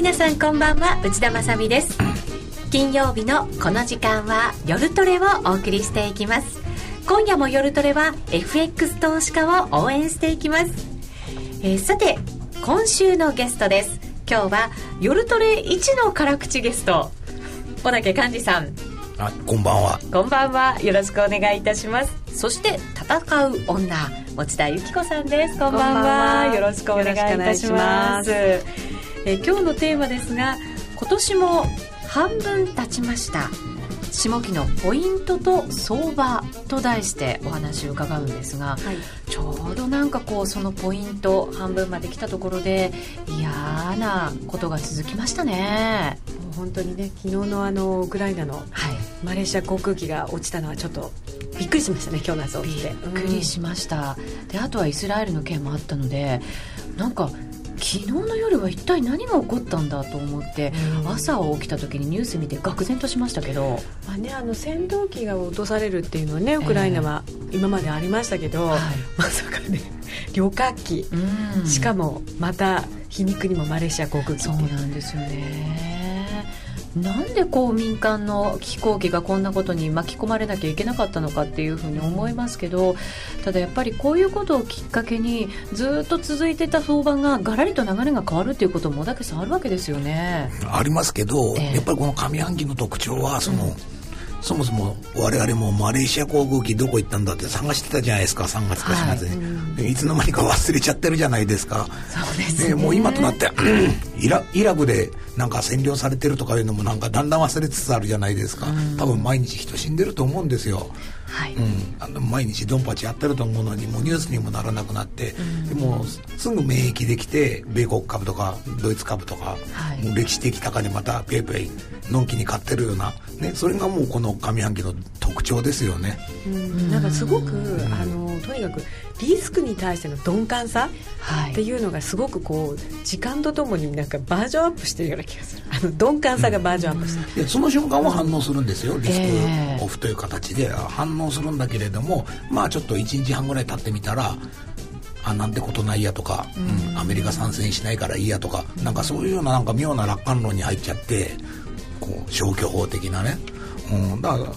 皆さんこんばんは内田まさです。金曜日のこの時間は夜トレをお送りしていきます。今夜も夜トレは FX 投資家を応援していきます、えー、さて今週のゲストです。今日は夜トレ1の辛口ゲスト。小竹寛治さん。あこんばんは。こんばんは。よろしくお願いいたします。そして戦う女持田由紀子さんです。こんばんは。よろしくお願いいたしますえ今日のテーマですが今年も半分経ちました。下期のポイントと相場と題してお話を伺うんですが、はい、ちょうどなんかこうそのポイント半分まで来たところで嫌なことが続きましたね。本当にね昨日のあのウクライナのマレーシア航空機が落ちたのはちょっとびっくりしましたね今日の朝起きて。びっくりしました、うん、であとはイスラエルの件もあったのでなんか昨日の夜は一体何が起こったんだと思って、うん、朝起きた時にニュース見て愕然としましたけど、まあね、あの戦闘機が落とされるっていうのはねウクライナは今までありましたけど、えーはい、まさかね旅客機、うん、しかもまた皮肉にもマレーシア航空機そうなんですよねなんでこう民間の飛行機がこんなことに巻き込まれなきゃいけなかったのかっていうふうに思いますけどただやっぱりこういうことをきっかけにずっと続いてた相場ががらりと流れが変わるっていうこともだけさあるわけですよね。ありますけど、えー、やっぱりこの上半期の特徴はその、うんそもそも我々もマレーシア航空機どこ行ったんだって探してたじゃないですか3月か4月に、はい、いつの間にか忘れちゃってるじゃないですか。そうですね、もう今となってイライラクでなんか占領されてるとかいうのもなんかだんだん忘れつつあるじゃないですか、多分毎日人死んでると思うんですよはい、うん、あの毎日ドンパチやってると思うのにもうニュースにもならなくなって、うん、でもすぐ免疫できて米国株とかドイツ株とか、はい、もう歴史的高値またペイペイのんきに買ってるような、ね、それがもうこの上半期の特徴ですよね。うん、なんかすごく、あのとにかくリスクに対しての鈍感さっていうのがすごくこう時間とともになんかバージョンアップしてるような気がする。あの鈍感さがバージョンアップしてる、うん、その瞬間は反応するんですよリスクオフという形で。反応するんだけれどもまあちょっと1日半ぐらい経ってみたらあなんてことないやとか、うん、アメリカ参戦しないからいいやとか、なんかそういうようななんか妙な楽観論に入っちゃってこう消去法的なね、うん、だから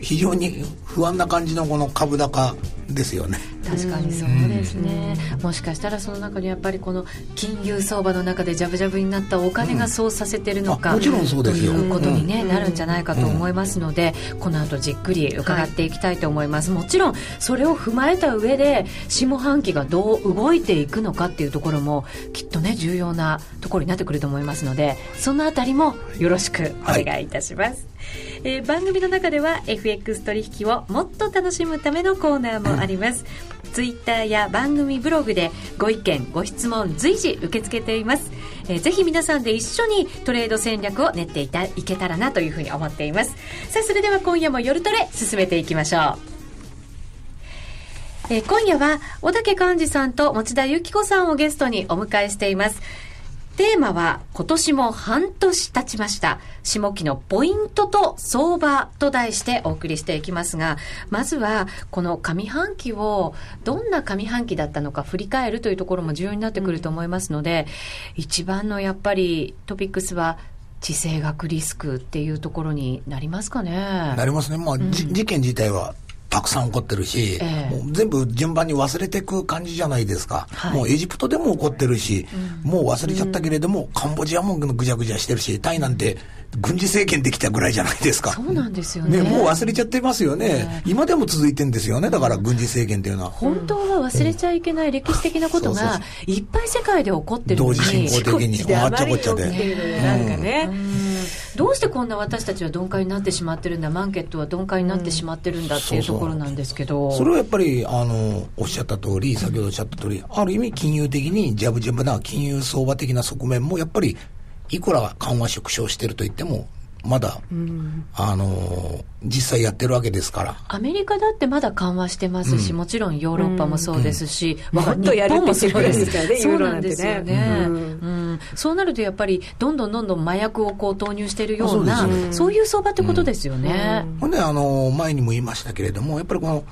非常に不安な感じのこの株高ですよね。確かにそうですね、もしかしたらその中にやっぱりこの金融相場の中でジャブジャブになったお金がそうさせてるのか、もちろんそうですよ。ということに、ねなるんじゃないかと思いますので、この後じっくり伺っていきたいと思います、もちろんそれを踏まえた上で下半期がどう動いていくのかっていうところもきっとね重要なところになってくると思いますのでそのあたりもよろしくお願いいたします、はいえー、番組の中では FX 取引をもっと楽しむためのコーナーもあります、ツイッターや番組ブログでご意見ご質問随時受け付けています、えー、ぜひ皆さんで一緒にトレード戦略を練っていたいけたらなというふうに思っています。さあそれでは今夜も夜トレ進めていきましょう。えー、今夜は小竹寛治さんと持田由紀子さんをゲストにお迎えしています。テーマは今年も半年経ちました。下期のポイントと相場と題してお送りしていきますが、まずはこの上半期をどんな上半期だったのか振り返るというところも重要になってくると思いますので、うん、一番のやっぱりトピックスは地政学リスクっていうところになりますかね？なりますね。まあ、うん、事件自体はたくさん起こってるし、えー、もう全部順番に忘れていく感じじゃないですか、はい、もうエジプトでも起こってるし、うん、もう忘れちゃったけれども、うん、カンボジアもぐちゃぐちゃしてるしタイなんて軍事政権できたぐらいじゃないですか。そうなんですよね、ね、もう忘れちゃってますよね、えー、今でも続いてんですよね。だから軍事政権っていうのは。本当は忘れちゃいけない歴史的なことがいっぱい世界で起こってる同時進行的にあっちゃこっちゃで、なんかね、どうしてこんな私たちは鈍化になってしまってるんだマーケットは鈍化になってしまってるんだっていうところなんですけど、それはやっぱりあのおっしゃった通り先ほどおっしゃった通りある意味金融的にジャブジャブな金融相場的な側面もやっぱりいくら緩和縮小してるといってもまだ、うん、あの実際やってるわけですから。アメリカだってまだ緩和してますし、うん、もちろんヨーロッパもそうですし、うん、もっとやるもそうですからね。そうなんですよね、うん。そうなるとやっぱりどんどんどんどん麻薬をこう投入しているようなそういう相場ってことですよね、ほんであの前にも言いましたけれどもやっぱりこの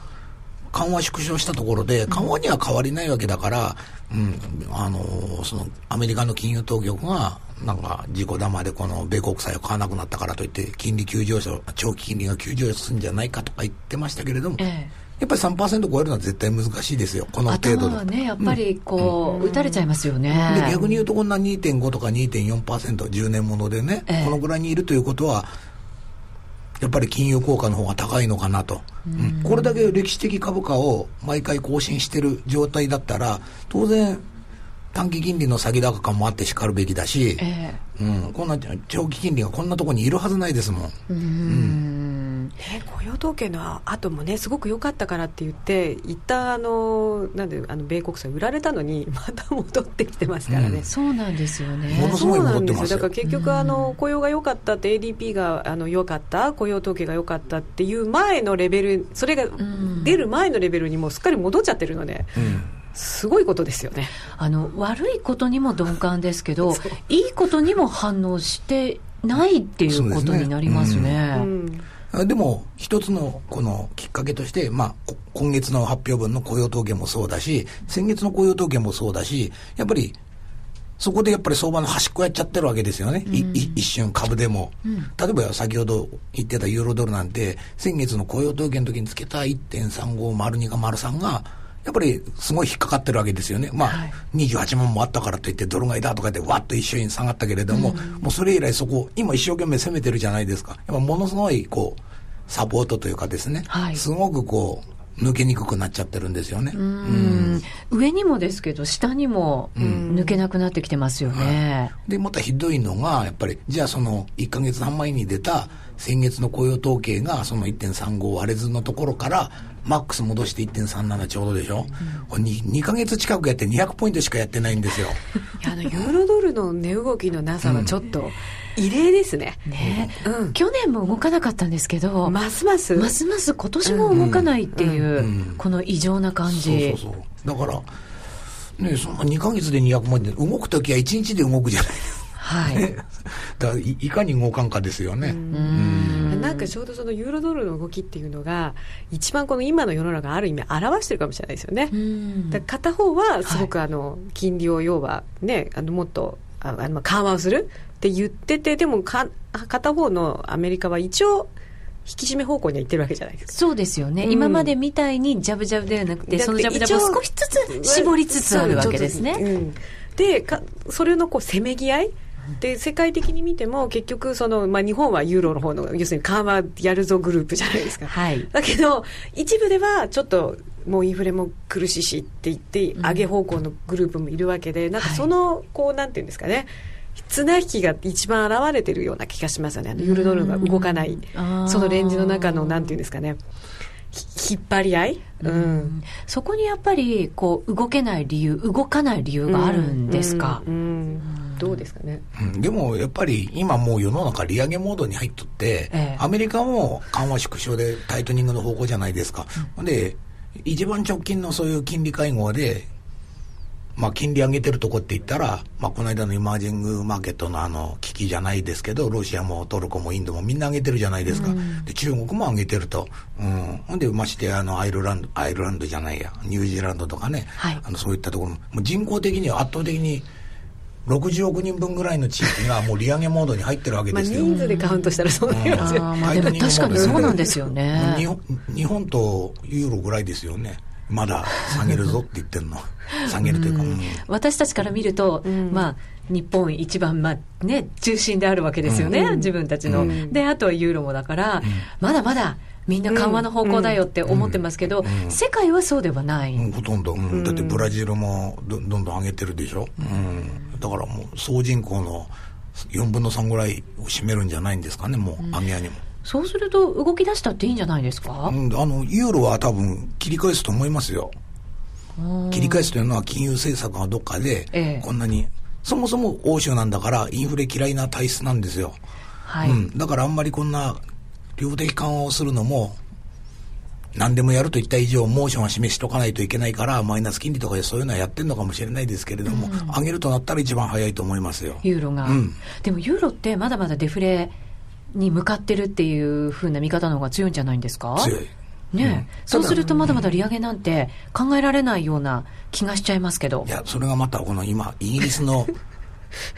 緩和縮小したところで、緩和には変わりないわけだから、うん、あの、その、アメリカの金融当局が、なんか自己玉でこの米国債を買わなくなったからといって金利急上昇長期金利が急上昇するんじゃないかとか言ってましたけれども、ええ、やっぱり3%超えるのは絶対難しいですよ、この程度で。はね、やっぱりこう、うん、打たれちゃいますよね。で逆に言うと、こんな2.5とか2.4%、10年ものでね、ええ、このぐらいにいるということは、やっぱり金融効果の方が高いのかなと、うん、これだけ歴史的株価を毎回更新してる状態だったら、当然、短期金利の先高感もあってしかるべきだし、えー、うん、こんな長期金利がこんなところにいるはずないですもん。うんうん。ね、雇用統計の後もねすごく良かったからって言って一旦あのなんであの米国債売られたのに また戻ってきてますからね、うん、そうなんですよね。ものすごい戻ってますよ。だから結局あの雇用が良かったって ADP があの良かった雇用統計が良かったっていう前のレベルそれが出る前のレベルにもすっかり戻っちゃってるので、うん。すごいことですよね。あの悪いことにも鈍感ですけど いいことにも反応してないっていうことになりますね。でも、一つのこのきっかけとして、まあ、今月の発表分の雇用統計もそうだし、先月の雇用統計もそうだし、やっぱり、そこでやっぱり相場の端っこやっちゃってるわけですよね、うん、一瞬、株でも、うん、例えば先ほど言ってたユーロドルなんて、先月の雇用統計の時につけた1.3502か03が、やっぱりすごい引っかかってるわけですよね。まあ、はい、28万もあったからといってドル買いだとかでわっと一緒に下がったけれども、うん、もうそれ以来そこ、今一生懸命攻めてるじゃないですか。やっぱものすごいこう、サポートというかですね、はい、すごくこう、抜けにくくなっちゃってるんですよね。うん、上にもですけど、下にも抜けなくなってきてますよね。はい、で、またひどいのが、やっぱり、じゃあその1か月半前に出た先月の雇用統計が、その1.35割れずのところから、マックス戻して1.37ちょうどでしょ、うん、2, 2ヶ月近くやって200ポイントしかやってないんですよ。あのユーロドルの値動きのなさはちょっと、うん。異例ですね。ね、うん、去年も動かなかったんですけどますます。ますます今年も動かないっていう、うん。うん、この異常な感じ。そうそうそう。だからねその2か月で200万で動く時は1日で動くじゃないはい、だからいかに動かんかですよね。うん。なんかちょうどそのユーロドルの動きっていうのが一番この今の世の中ある意味表してるかもしれないですよね。だ片方はすごくあの金利を要はねあのもっとあの緩和をするって言っててでもか片方のアメリカは一応引き締め方向には行ってるわけじゃないですか。そうですよね、うん、今までみたいにジャブジャブではなくてそのジャブジャブを少しずつ絞りつつあるわけですね、うん、でかそれのこうせめぎ合いで世界的に見ても結局その、まあ、日本はユーロの方の要するに緩和やるぞグループじゃないですか、はい、だけど一部ではちょっともうインフレも苦しいしって言って上げ方向のグループもいるわけで、なんかそのこうなんていうんですかね、綱引きが一番現れてるような気がしますよね、あのユーロドルが動かない、そのレンジの中のなんていうんですかね、引っ張り合い、うん、うん、そこにやっぱりこう動けない理由、動かない理由があるんですか？うん、うんどうですかね、うん、でもやっぱり今もう世の中利上げモードに入っとって、ええ、アメリカも緩和縮小でタイトニングの方向じゃないですか、うん、で一番直近のそういう金利会合でまあ、金利上げてるとこって言ったら、まあ、この間のイマージングマーケットのあの危機じゃないですけど、ロシアもトルコもインドもみんな上げてるじゃないですか。うん、で、中国も上げてると。うん。ほんで、ましてあの、アイルランド、アイルランドじゃないや、ニュージーランドとかね、はい、あの、そういったところも、人口的には圧倒的に、60億人分ぐらいの地域がもう利上げモードに入ってるわけですよ。人数でカウントしたらそうなりますよ、うん、確かにそうなんですよね。日本日本とユーロぐらいですよね。まだ下げるぞって言ってるの。下げるというか、うん、私たちから見ると、うん、まあ、日本一番、まあね、中心であるわけですよね、うん、自分たちの、であとはユーロもだから、まだまだみんな緩和の方向だよって思ってますけど、世界はそうではない、ほとんど、だってブラジルもどんどん上げてるでしょ、うん、だからもう総人口の4分の3ぐらいを占めるんじゃないんですかね、もう、上げ上げも。そうすると動き出したっていいんじゃないですか、うん、あのユーロは多分切り返すと思いますよ。切り返すというのは金融政策がどっかで、こんなに、ええ、そもそも欧州なんだからインフレ嫌いな体質なんですよ。はい、うん、だからあんまりこんな量的緩和をするのも、何でもやるといった以上、モーションは示しとかないといけないから、マイナス金利とかでそういうのはやってるのかもしれないですけれども、うん、上げるとなったら一番早いと思いますよ。ユーロが。うん、でもユーロってまだまだデフレに向かってるっていうふうな見方の方が強いんじゃないんですか？強い。ね、うん、そうするとまだまだ利上げなんて考えられないような気がしちゃいますけど。いや、それがまたこの今、イギリスの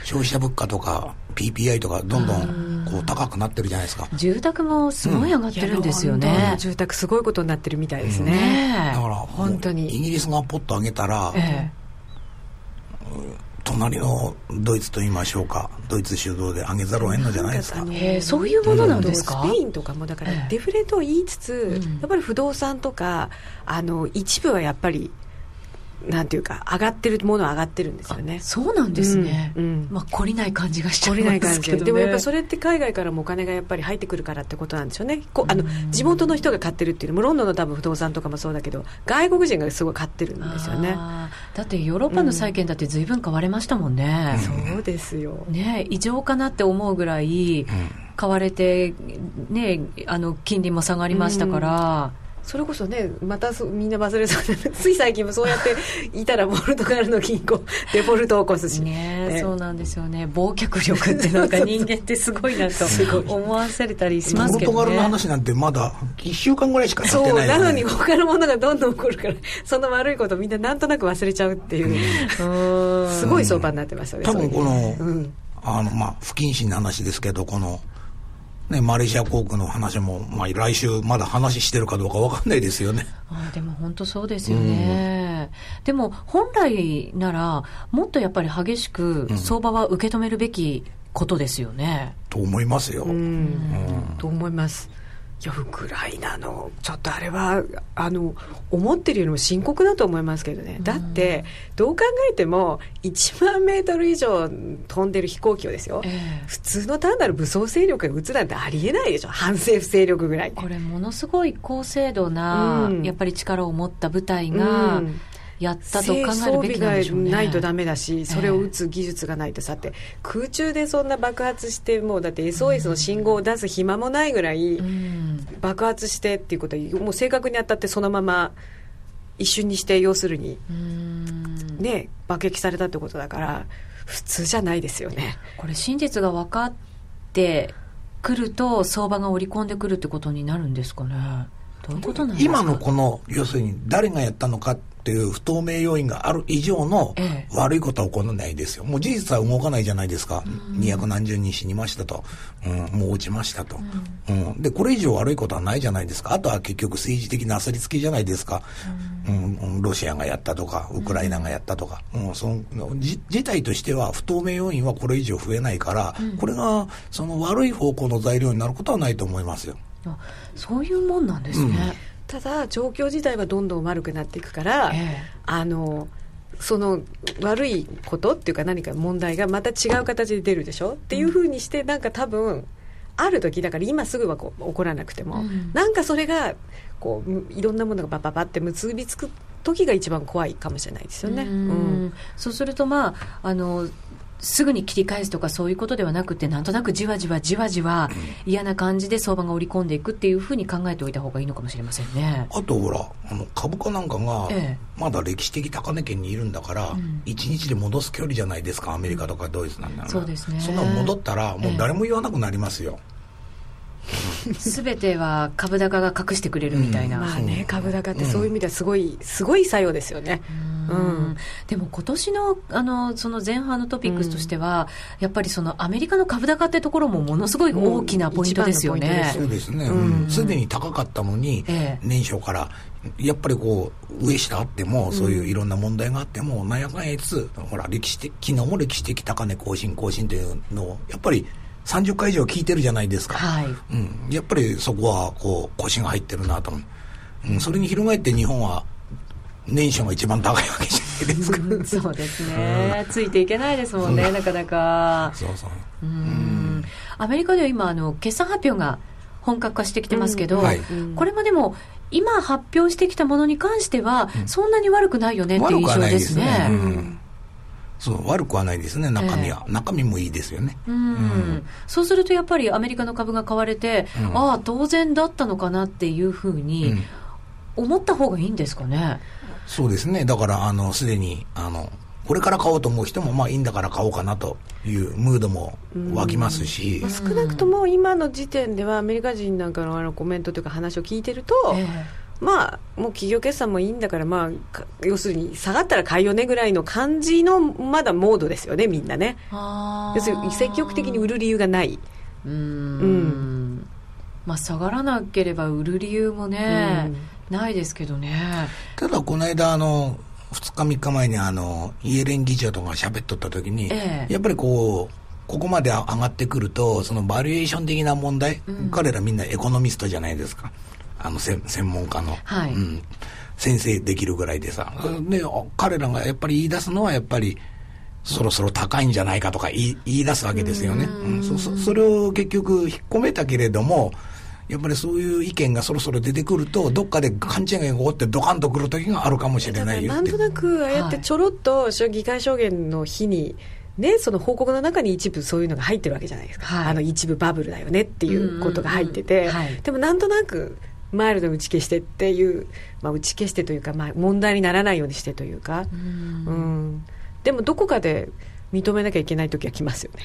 消費者物価とか PPI とかどんどんこう高くなってるじゃないですか。住宅もすごい上がってるんですよね、うん、住宅すごいことになってるみたいですね、ねだから本当に。イギリスがポッと上げたら、ええ。隣のドイツと言いましょうか。ドイツ主導で上げざるを得んのじゃないですか、えー、そういうものなんですか、スペインとかもだからデフレと言いつつ、やっぱり不動産とかあの一部はやっぱりなんていうか上がってるものは上がってるんですよね。そうなんですね、うんうん、まあ懲りない感じがしちゃいますけど、ね、でもやっぱそれって海外からもお金がやっぱり入ってくるからってことなんですよね。こあの地元の人が買ってるっていうのもロンドンの多分不動産とかもそうだけど外国人がすごい買ってるんですよね。だってヨーロッパの債券だって随分買われましたもんね、うん、そうですよ。ね異常かなって思うぐらい買われてねあの金利も下がりましたから、それこそねまたみんな忘れそうで つい最近もそうやっていたらポルトガルの銀行。デフォルトを起こすし。ね、ね、そうなんですよね。忘却力ってなんか人間ってすごいなと 思わせれたりしますけど、ね、ポルトガルの話なんてまだ1週間ぐらいしか経ってない、ね、そう。なのに他のものがどんどん起こるからその悪いことみんななんとなく忘れちゃうっていう、うん、すごい相場になってますよね多分この、うん、あのまあ不謹慎な話ですけどこのね、マレーシア航空の話も、まあ、来週まだ話してるかどうか分かんないですよね。あでも本当そうですよね、うん、でも本来なら、もっとやっぱり激しく相場は受け止めるべきことですよね。うん、と思いますよ。うん、と思います。いやウクライナの。ちょっとあれはあの思ってるよりも深刻だと思いますけどね、だってどう考えても1万メートル以上飛んでる飛行機をですよ、えー、普通の単なる武装勢力が撃つなんてありえないでしょ。反政府勢力ぐらい。これものすごい高精度な、うん、やっぱり力を持った部隊が、うんやったと考えるべきなんでしょう、ね、ないとダメだしそれを撃つ技術がないとさって、空中でそんな爆発してもうだって SOS の信号を出す暇もないぐらい爆発してっていうことはもう正確に当たってそのまま一瞬にして要するにね爆撃されたってことだから普通じゃないですよね。これ真実が分かってくると相場が織り込んでくるってことになるんですかね。どういうことなんですか？今のこの要するに誰がやったのかっていう不透明要因がある以上の悪いことは起こらないですよ。もう事実は動かないじゃないですか。二百何十人死にましたと。うん、もう落ちましたと、うん、うん。で、これ以上悪いことはないじゃないですか。あとは結局政治的な焦りつきじゃないですか。うん、うん、ロシアがやったとか、ウクライナがやったとか。うん、その事態としては不透明要因はこれ以上増えないから、これがその悪い方向の材料になることはないと思いますよ。そういうもんなんですね。ただ状況自体はどんどん悪くなっていくから、えー、あのその悪いことっていうか何か問題がまた違う形で出るでしょ？っていうふうにしてなんか多分ある時だから今すぐはこう起こらなくても、うん、なんかそれがこういろんなものがバババって結びつく時が一番怖いかもしれないですよね。うん、そうするとまああのすぐに切り返すとかそういうことではなくてなんとなくじわじわじわじわ嫌な感じで相場が織り込んでいくっていうふうに考えておいた方がいいのかもしれませんね。あとほらあの株価なんかがまだ歴史的高値圏にいるんだから、ええ、1日で戻す距離じゃないですかアメリカとかドイツなんだら、そうですね。そんなの戻ったらもう誰も言わなくなりますよ、えすべては株高が隠してくれるみたいな、うん、まあね株高ってそういう意味ではすごい、すごい作用ですよね。うん、でも今年のあのその前半のトピックスとしては、うん、やっぱりそのアメリカの株高ってところもものすごい大きなポイントですよね。そうですね。す、で、に高かったのに、ええ、年初からやっぱりこう上下あってもそういういろんな問題があっても、なんやかんやつほら歴史的昨日も歴史的高値更新更新というのをやっぱり30回以上聞いてるじゃないですか、はい、うん、やっぱりそこはこう腰が入ってるなと。思う、うん、それに翻って日本は年初が一番高いわけじゃないですか、うん、そうですね、うん、ついていけないですもんね、うん、なかなか。そうそう。うん。アメリカでは今あの決算発表が本格化してきてますけど、はい、これもでも今発表してきたものに関しては、そんなに悪くないよねっていう印象ですね。そう悪くはないですね、中身は、えー、中身もいいですよね、うん、うん、そうするとやっぱりアメリカの株が買われて、うん、ああ、当然だったのかなっていうふうに思った方がいいんですかね。そうですね。だからあのすでにあのこれから買おうと思う人もまあいいんだから買おうかなというムードも湧きますし、少なくとも今の時点ではアメリカ人なんかのあのコメントというか話を聞いてると、えーまあもう企業決算もいいんだからまあ要するに下がったら買いよねぐらいの感じのまだモードですよねみんなね。要するに積極的に売る理由がない。うん。うん。まあ下がらなければ売る理由もね、ないですけどね。ただこの間あの2日3日前にあのイエレン議長とか喋っとった時に、ええ、やっぱりこうここまで上がってくるとそのバリエーション的な問題、うん、彼らみんなエコノミストじゃないですか。あの専門家の、はい、うん、先生できるぐらいでさ。で彼らがやっぱり言い出すのはやっぱりそろそろ高いんじゃないかとか言い言い出すわけですよね、うん、そそれを結局引っ込めたけれどもやっぱりそういう意見がそろそろ出てくると、どっかで勘違いが起こって、ドカンとくる時があるかもしれないよなんとなく、ああやってちょろっと議会証言の日に、ね、その報告の中に一部そういうのが入ってるわけじゃないですか、はい、あの一部バブルだよねっていうことが入ってて、はい、でもなんとなくマイルド打ち消してっていう、まあ、打ち消してというか、まあ、問題にならないようにしてというか、うん、でもどこかで認めなきゃいけない時は来ますよね。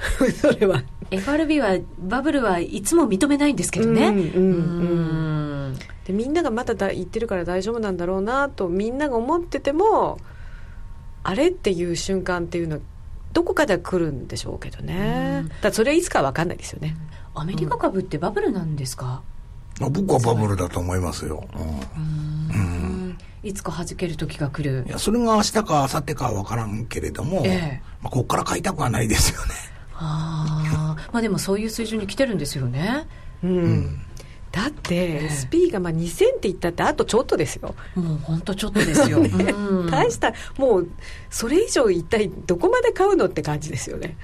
それは。FRB はバブルはいつも認めないんですけどね、うんうんうん。でみんながまだだ言ってるから大丈夫なんだろうなとみんなが思っててもあれっていう瞬間っていうのはどこかでは来るんでしょうけどね、だそれはいつかは分かんないですよね。アメリカ株ってバブルなんですか、うん、僕はバブルだと思いますよ、うん、うん。いつか弾ける時が来る。いやそれが明日か明後日かは分からんけれども、ええ。まあ、ここから買いたくはないですよねあまあでもそういう水準に来てるんですよね。うん、うん。だって SP がまあ2000って言ったってあとちょっとですよ。もう本当ちょっとですよ、ね。うん、大したもうそれ以上一体どこまで買うのって感じですよね。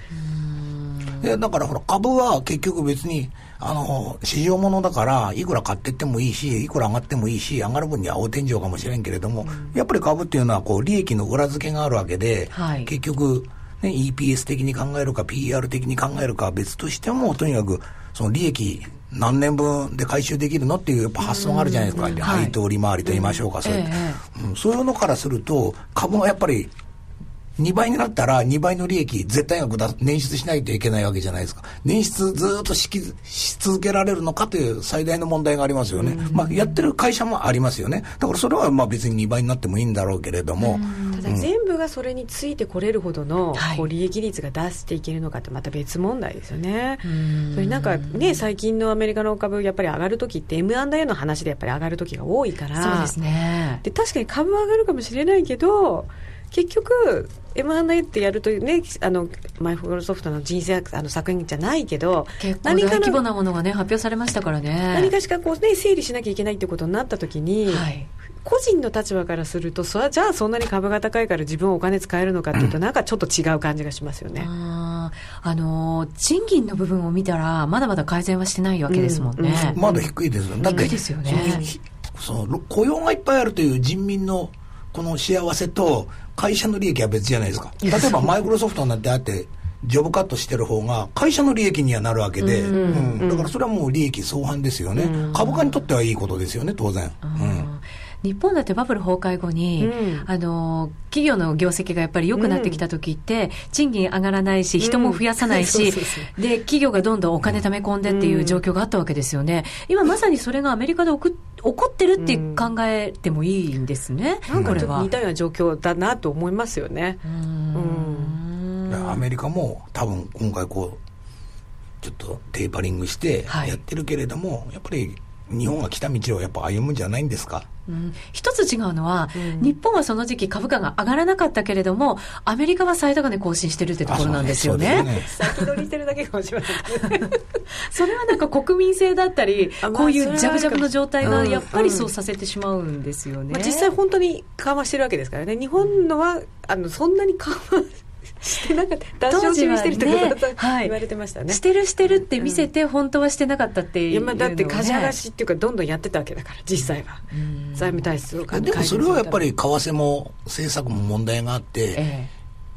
いやだからほら株は結局別にあの市場ものだからいくら買ってってもいいしいくら上がってもいいし上がる分には大天井かもしれんけれども、うん、やっぱり株っていうのはこう利益の裏付けがあるわけで、はい、結局ね、EPS 的に考えるか PR 的に考えるかは別としてもとにかくその利益何年分で回収できるのっていうやっぱ発想があるじゃないですか、配当利回りと言いましょうか、そういう、うん、そういうのからすると株がやっぱり2倍になったら2倍の利益絶対額だ捻出しないといけないわけじゃないですか。捻出ずっとしし続けられるのかという最大の問題がありますよね。まあやってる会社もありますよね。だからそれはまあ別に2倍になってもいいんだろうけれども。ただ全部がそれについてこれるほどのこう利益率が出していけるのかってまた別問題ですよね。それなんかね、最近のアメリカの株やっぱり上がるときって M&A の話でやっぱり上がるときが多いから。そうですね。で確かに株上がるかもしれないけど、結局 M&A ってやるとねあのマイクロソフトの人生あの作品じゃないけど結構大規模なものがね発表されましたからね何かしかこうね整理しなきゃいけないってことになった時に、はい、個人の立場からするとそじゃあそんなに株が高いから自分お金使えるのかっていうと、なんかちょっと違う感じがしますよね。ああの賃金の部分を見たらまだまだ改善はしてないわけですもんね。うんうん、まだ低いですよ。だ低いですよね。その雇用がいっぱいあるという人民のこの幸せと会社の利益は別じゃないですか。例えばマイクロソフトなんてあって、ジョブカットしてる方が会社の利益にはなるわけで、うん、うん、だからそれはもう利益相反ですよね、うん、株価にとってはいいことですよね当然、うん。日本だってバブル崩壊後に、うん、あの企業の業績がやっぱり良くなってきた時って、うん、賃金上がらないし人も増やさないし、で企業がどんどんお金貯め込んでっていう状況があったわけですよね、今まさにそれがアメリカで起こってるって考えてもいいんですね、うん、なんか似たような状況だなと思いますよね。アメリカも多分今回こうちょっとテーパリングしてやってるけれども、はい、やっぱり日本が来た道をやっぱ歩むんじゃないんですか？うん、一つ違うのは、うん、日本はその時期株価が上がらなかったけれども、アメリカは最高値更新してるってところなんですよね。ね先取りしてるだけかもしれません、それはなんか国民性だったり、こういうジャブジャブの状態がやっぱりそうさせてしまうんですよね。まあ、実際本当に緩和してるわけですからね。日本のはあのそんなに緩和してなかった。談笑してるってことはい、言われてましたね。してるしてるって見せて、本当はしてなかったっていう、ね、いやまあだって貸し剥がしっていうかどんどんやってたわけだから実際は。財務体質をでもそれはやっぱり為替も政策も問題があって、え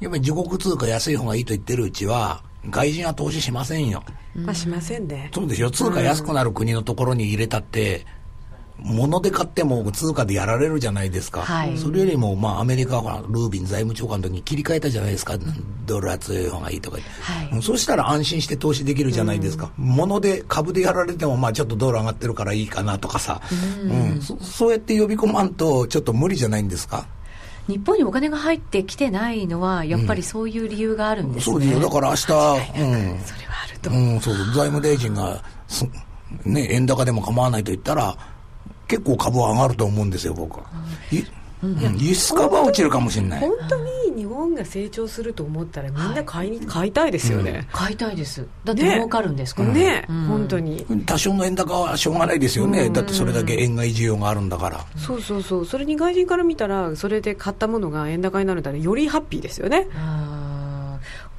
え、やっぱり自国通貨安い方がいいと言ってるうちは外人は投資しませんよ。まあしませんね。そうですよ通貨安くなる国のところに入れたって、物で買っても通貨でやられるじゃないですか、はい、それよりも、まあ、アメリカはルービン財務長官の時に切り替えたじゃないですか、ドルは強い方がいいとか、はい、そうしたら安心して投資できるじゃないですか、うん、物で株でやられても、まあ、ちょっとドル上がってるからいいかなとかさ、うん、うん、そそうやって呼び込まんと、ちょっと無理じゃないんですか？日本にお金が入ってきてないのは、やっぱりそういう理由があるんですね、うん、そうですよ、だから明日、うん、それはあると、う。ん、そう財務大臣がね、円高でも構わないと言ったら、結構株は上がると思うんですよ、僕は。うん、輸出株は落ちるかもしれない。本当に日本が成長すると思ったらみんな買いに、買いたいですよね、買いたいです。だって儲かるんですから。ね、本当に。多少の円高はしょうがないですよね、だってそれだけ円買い需要があるんだから。そうそうそう。それに外人から見たらそれで買ったものが円高になるんだらよりハッピーですよね。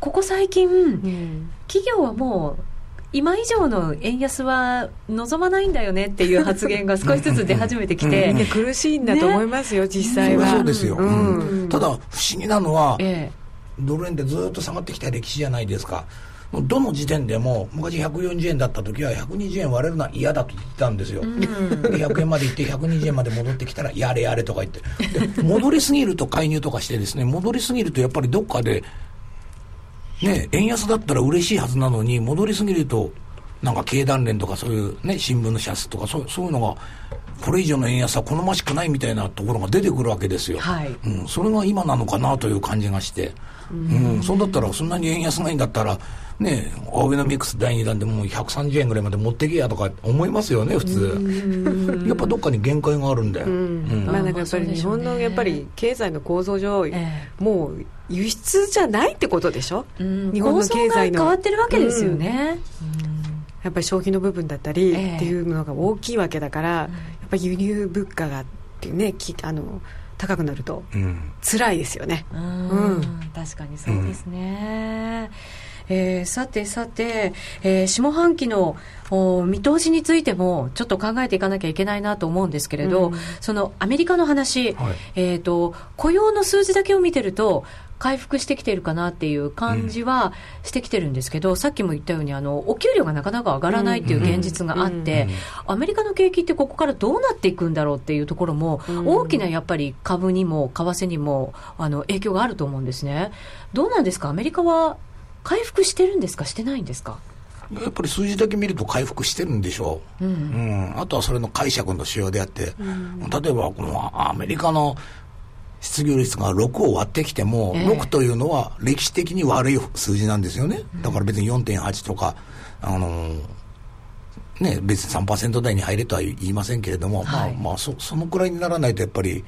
ここ最近、企業はもう今以上の円安は望まないんだよねっていう発言が少しずつ出始めてきて、苦しいんだと思いますよ、ね、実際は。そうですよ、うん、ただ、不思議なのは、ええ、ドル円でずっと下がってきた歴史じゃないですか。どの時点でも昔140円だった時は120円割れるのは嫌だと言ってたんですよ、うん、100円まで行って120円まで戻ってきたらやれやれとか言って。で戻りすぎると介入とかしてですね戻りすぎるとやっぱりどっかでね、円安だったら嬉しいはずなのに、戻りすぎると、なんか経団連とかそういうね、新聞の社とかそう、そういうのが、これ以上の円安は好ましくないみたいなところが出てくるわけですよ。はい、うん、それが今なのかなという感じがして。うん、うん、そうだったら、そんなに円安がいいんだったら、ね、アベノミクス第2弾でもう130円ぐらいまで持ってけやとか思いますよね、普通。やっぱどっかに限界があるんだよ。うん、まあ、なんかやっぱり日本のやっぱり経済の構造上、えー、もう輸出じゃないってことでしょ、うん、日本の経済の。変わってるわけですよね。やっぱり消費の部分だったりっていうのが大きいわけだから、やっぱり輸入物価がっていうね、きあの高くなると辛いですよね。うん、確かにそうですね。うんえー、さてさて、えー、下半期の見通しについてもちょっと考えていかなきゃいけないなと思うんですけれど、うん、そのアメリカの話、はい、えーと、雇用の数字だけを見てると回復してきてるかなっていう感じはしてきてるんですけど、うん、さっきも言ったようにあのお給料がなかなか上がらないっていう現実があって、アメリカの景気ってここからどうなっていくんだろうっていうところも、大きなやっぱり株にも為替にもあの影響があると思うんですね。どうなんですか？アメリカは回復してるんですか？してないんですか？やっぱり数字だけ見ると回復してるんでしょう、うん、うん、あとはそれの解釈の仕様であって、うん、例えばこのアメリカの失業率が6を割ってきても、えー、6というのは歴史的に悪い数字なんですよね、だから別に4.8とか、あのー、ね、別に3%台に入れとは言いませんけれども、はい、まあ、まあそ、そのくらいにならないとやっぱり、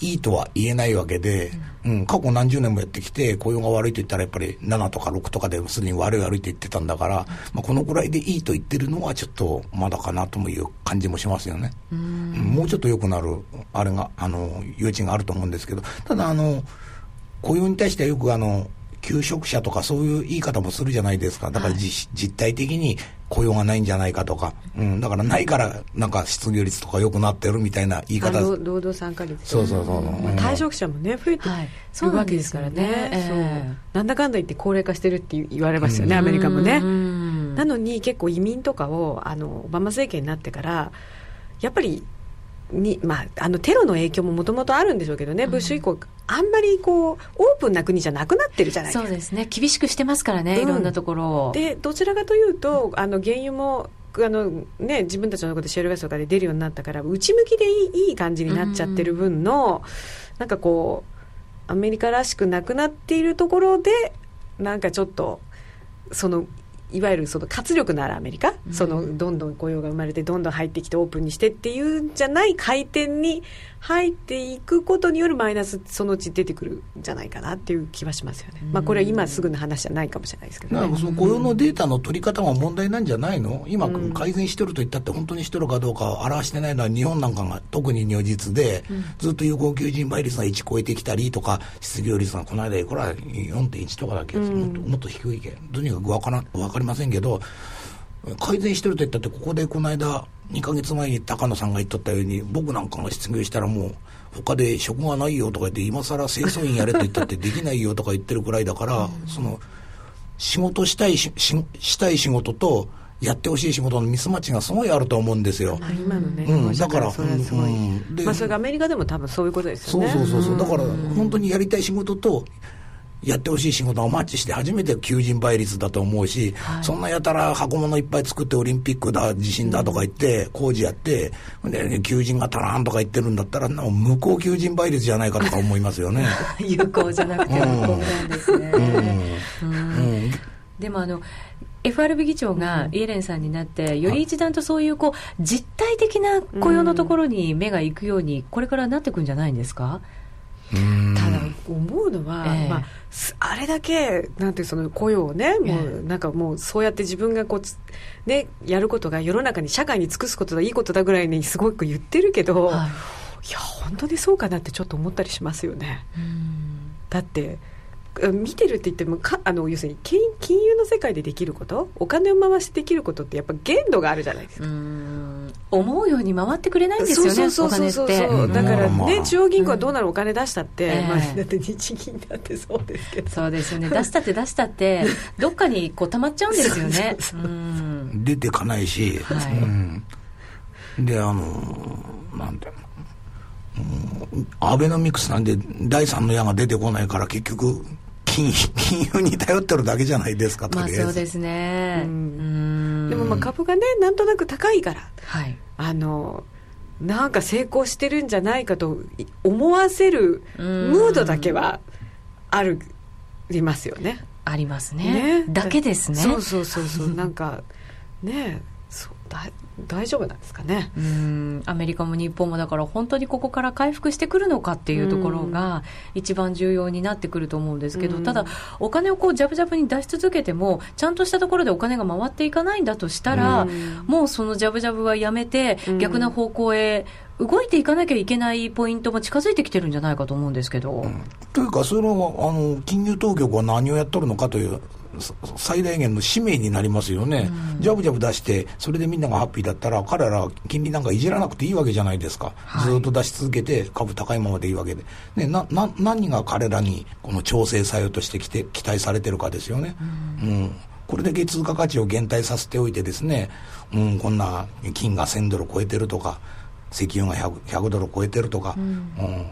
いいとは言えないわけで、うん、過去何十年もやってきて、雇用が悪いと言ったらやっぱり7とか6とかですでに悪い悪いって言ってたんだから、まあ、このくらいでいいと言ってるのはちょっとまだかなという感じもしますよね。うん、もうちょっと良くなる、あれが、あの、余地があると思うんですけど、ただあの、雇用に対してはよくあの、求職者とかそういう言い方もするじゃないですか。だから実,、実態的に雇用がないんじゃないかとか、うん、だからないからなんか失業率とか良くなってるみたいな言い方。労働参加率そうそうそう、まあ、退職者もね増えてるわけですからね,、はい、ねそう。なんだかんだ言って高齢化してるって言われますよね、アメリカもね。なのに結構移民とかをあのオバマ政権になってからやっぱりに、まあ、あのテロの影響ももともとあるんでしょうけどね、うん、ブッシュ以降、あんまりこうオープンな国じゃなくなってるじゃないですか。そうですね、厳しくしてますからね、うん、いろんなところで、どちらかというと、あの原油もあのね、自分たちのところでシェルガスとかで出るようになったから、内向きでいいいい感じになっちゃってる分の、うん、なんかこう、アメリカらしくなくなっているところで、なんかちょっと、そのいわゆるその活力のあるアメリカ、うん、そのどんどん雇用が生まれてどんどん入ってきてオープンにしてっていうんじゃない回転に入っていくことによるマイナスそのうち出てくるんじゃないかなっていう気はしますよね、まあ、これは今すぐの話じゃないかもしれないですけど、ね、その雇用のデータの取り方が問題なんじゃないの？今改善してると言ったって本当にしてるかどうかを表してないのは日本なんかが特に如実で、ずっと有効求人倍率が1超えてきたりとか失業率がこの間いくら4.1とかだけ、もっともっと低いけとにかく分から分かりませんけど改善してると言ったってここでこの間2か月前に高野さんが言っとったように僕なんかが失業したらもう他で職がないよとか言って今更清掃員やれと言ったってできないよとか言ってるくらいだから、その仕事したいししたい仕事とやってほしい仕事のミスマッチがすごいあると思うんですよ。今のね、うん、だから、それはすごい、うんまあ、それがアメリカでも多分そういうことですよね。そうそうそうそう、だから本当にやりたい仕事と、やってほしい仕事がマッチして初めて求人倍率だと思うし、はい、そんなやたら箱物いっぱい作ってオリンピックだ、地震だとか言って、工事やって、で、求人が足らんとか言ってるんだったら、無効求人倍率じゃないかとか思いますよね。有効じゃなくて無効なんですね。うん、でもあの FRB 議長がイエレンさんになって、より一段とそういうこう実体的な雇用のところに目が行くように、これからなっていくんじゃないんですか、ただ思うのは、えー、まあ、あれだけなんてその雇用をね、もうなんかもうそうやって自分がこう、ね、やることが世の中に社会に尽くすことだいいことだぐらいにすごく言ってるけど、はい、いや本当にそうかなってちょっと思ったりしますよね。だって見てるって言ってもかあの要するに金金融の世界でできることお金を回してできることってやっぱ限度があるじゃないですか思うように回ってくれないんですよねそうそうそうそう。だからね、中央銀行はどうなるお金出したって、まあ、だって日銀だってそうですけど。そうですよね。出したって出したって どっかにこう溜まっちゃうんですよね。出てかないし、はい、うん、であのなんていう。のアベノミクスなんで第三の矢が出てこないから結局金 金融に頼ってるだけじゃないですかまあそうですね。でもまあ株がねなんとなく高いから、はい、あのなんか成功してるんじゃないかと思わせるムードだけはあるりますよね。ありますね、ね、だけですね。そうそうそうそう。なんかねそうだ大丈夫なんですかね？うんアメリカも日本もだから本当にここから回復してくるのかっていうところが一番重要になってくると思うんですけど、ただお金をこうジャブジャブに出し続けてもちゃんとしたところでお金が回っていかないんだとしたら、もうそのジャブジャブはやめて逆な方向へ動いていかなきゃいけないポイントも近づいてきてるんじゃないかと思うん。ですけど。うん、というか、それはあの金融当局は何をやっとるのかという最大限の使命になりますよね、うん、ジャブジャブ出して、それでみんながハッピーだったら、彼ら金利なんかいじらなくていいわけじゃないですか、はい、ずっと出し続けて、株高いままでいいわけで、ね、なな何が彼らにこの調整作用としてきて期待されてるかですよね。うん、うん。これだけ通貨価値を減退させておいてですね、うん、こんな金が1000ドル超えてるとか、石油が 100, 100ドル超えてるとか、うん、うん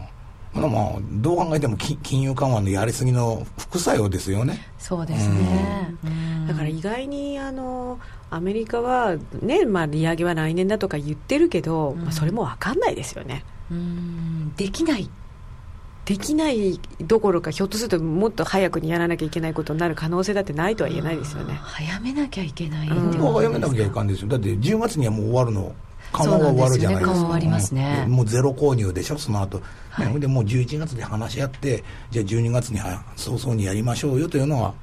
まあ、どう考えても金融緩和のやりすぎの副作用ですよね。そうですね、うん、だから意外にあのアメリカは、ねまあ、利上げは来年だとか言ってるけど、うん、まあ、それも分かんないですよね。うん。できない。できないどころかひょっとするともっと早くにやらなきゃいけないことになる可能性だってないとは言えないですよね。早めなきゃいけない、うん、早めなきゃいかんですよ。だって10月にはもう終わるの緩和は終わるじゃないですか。すね、わりますね、もうゼロ購入でしょ、その後、はい、でもう11月で話し合って、じゃあ12月に早々にやりましょうよというのは。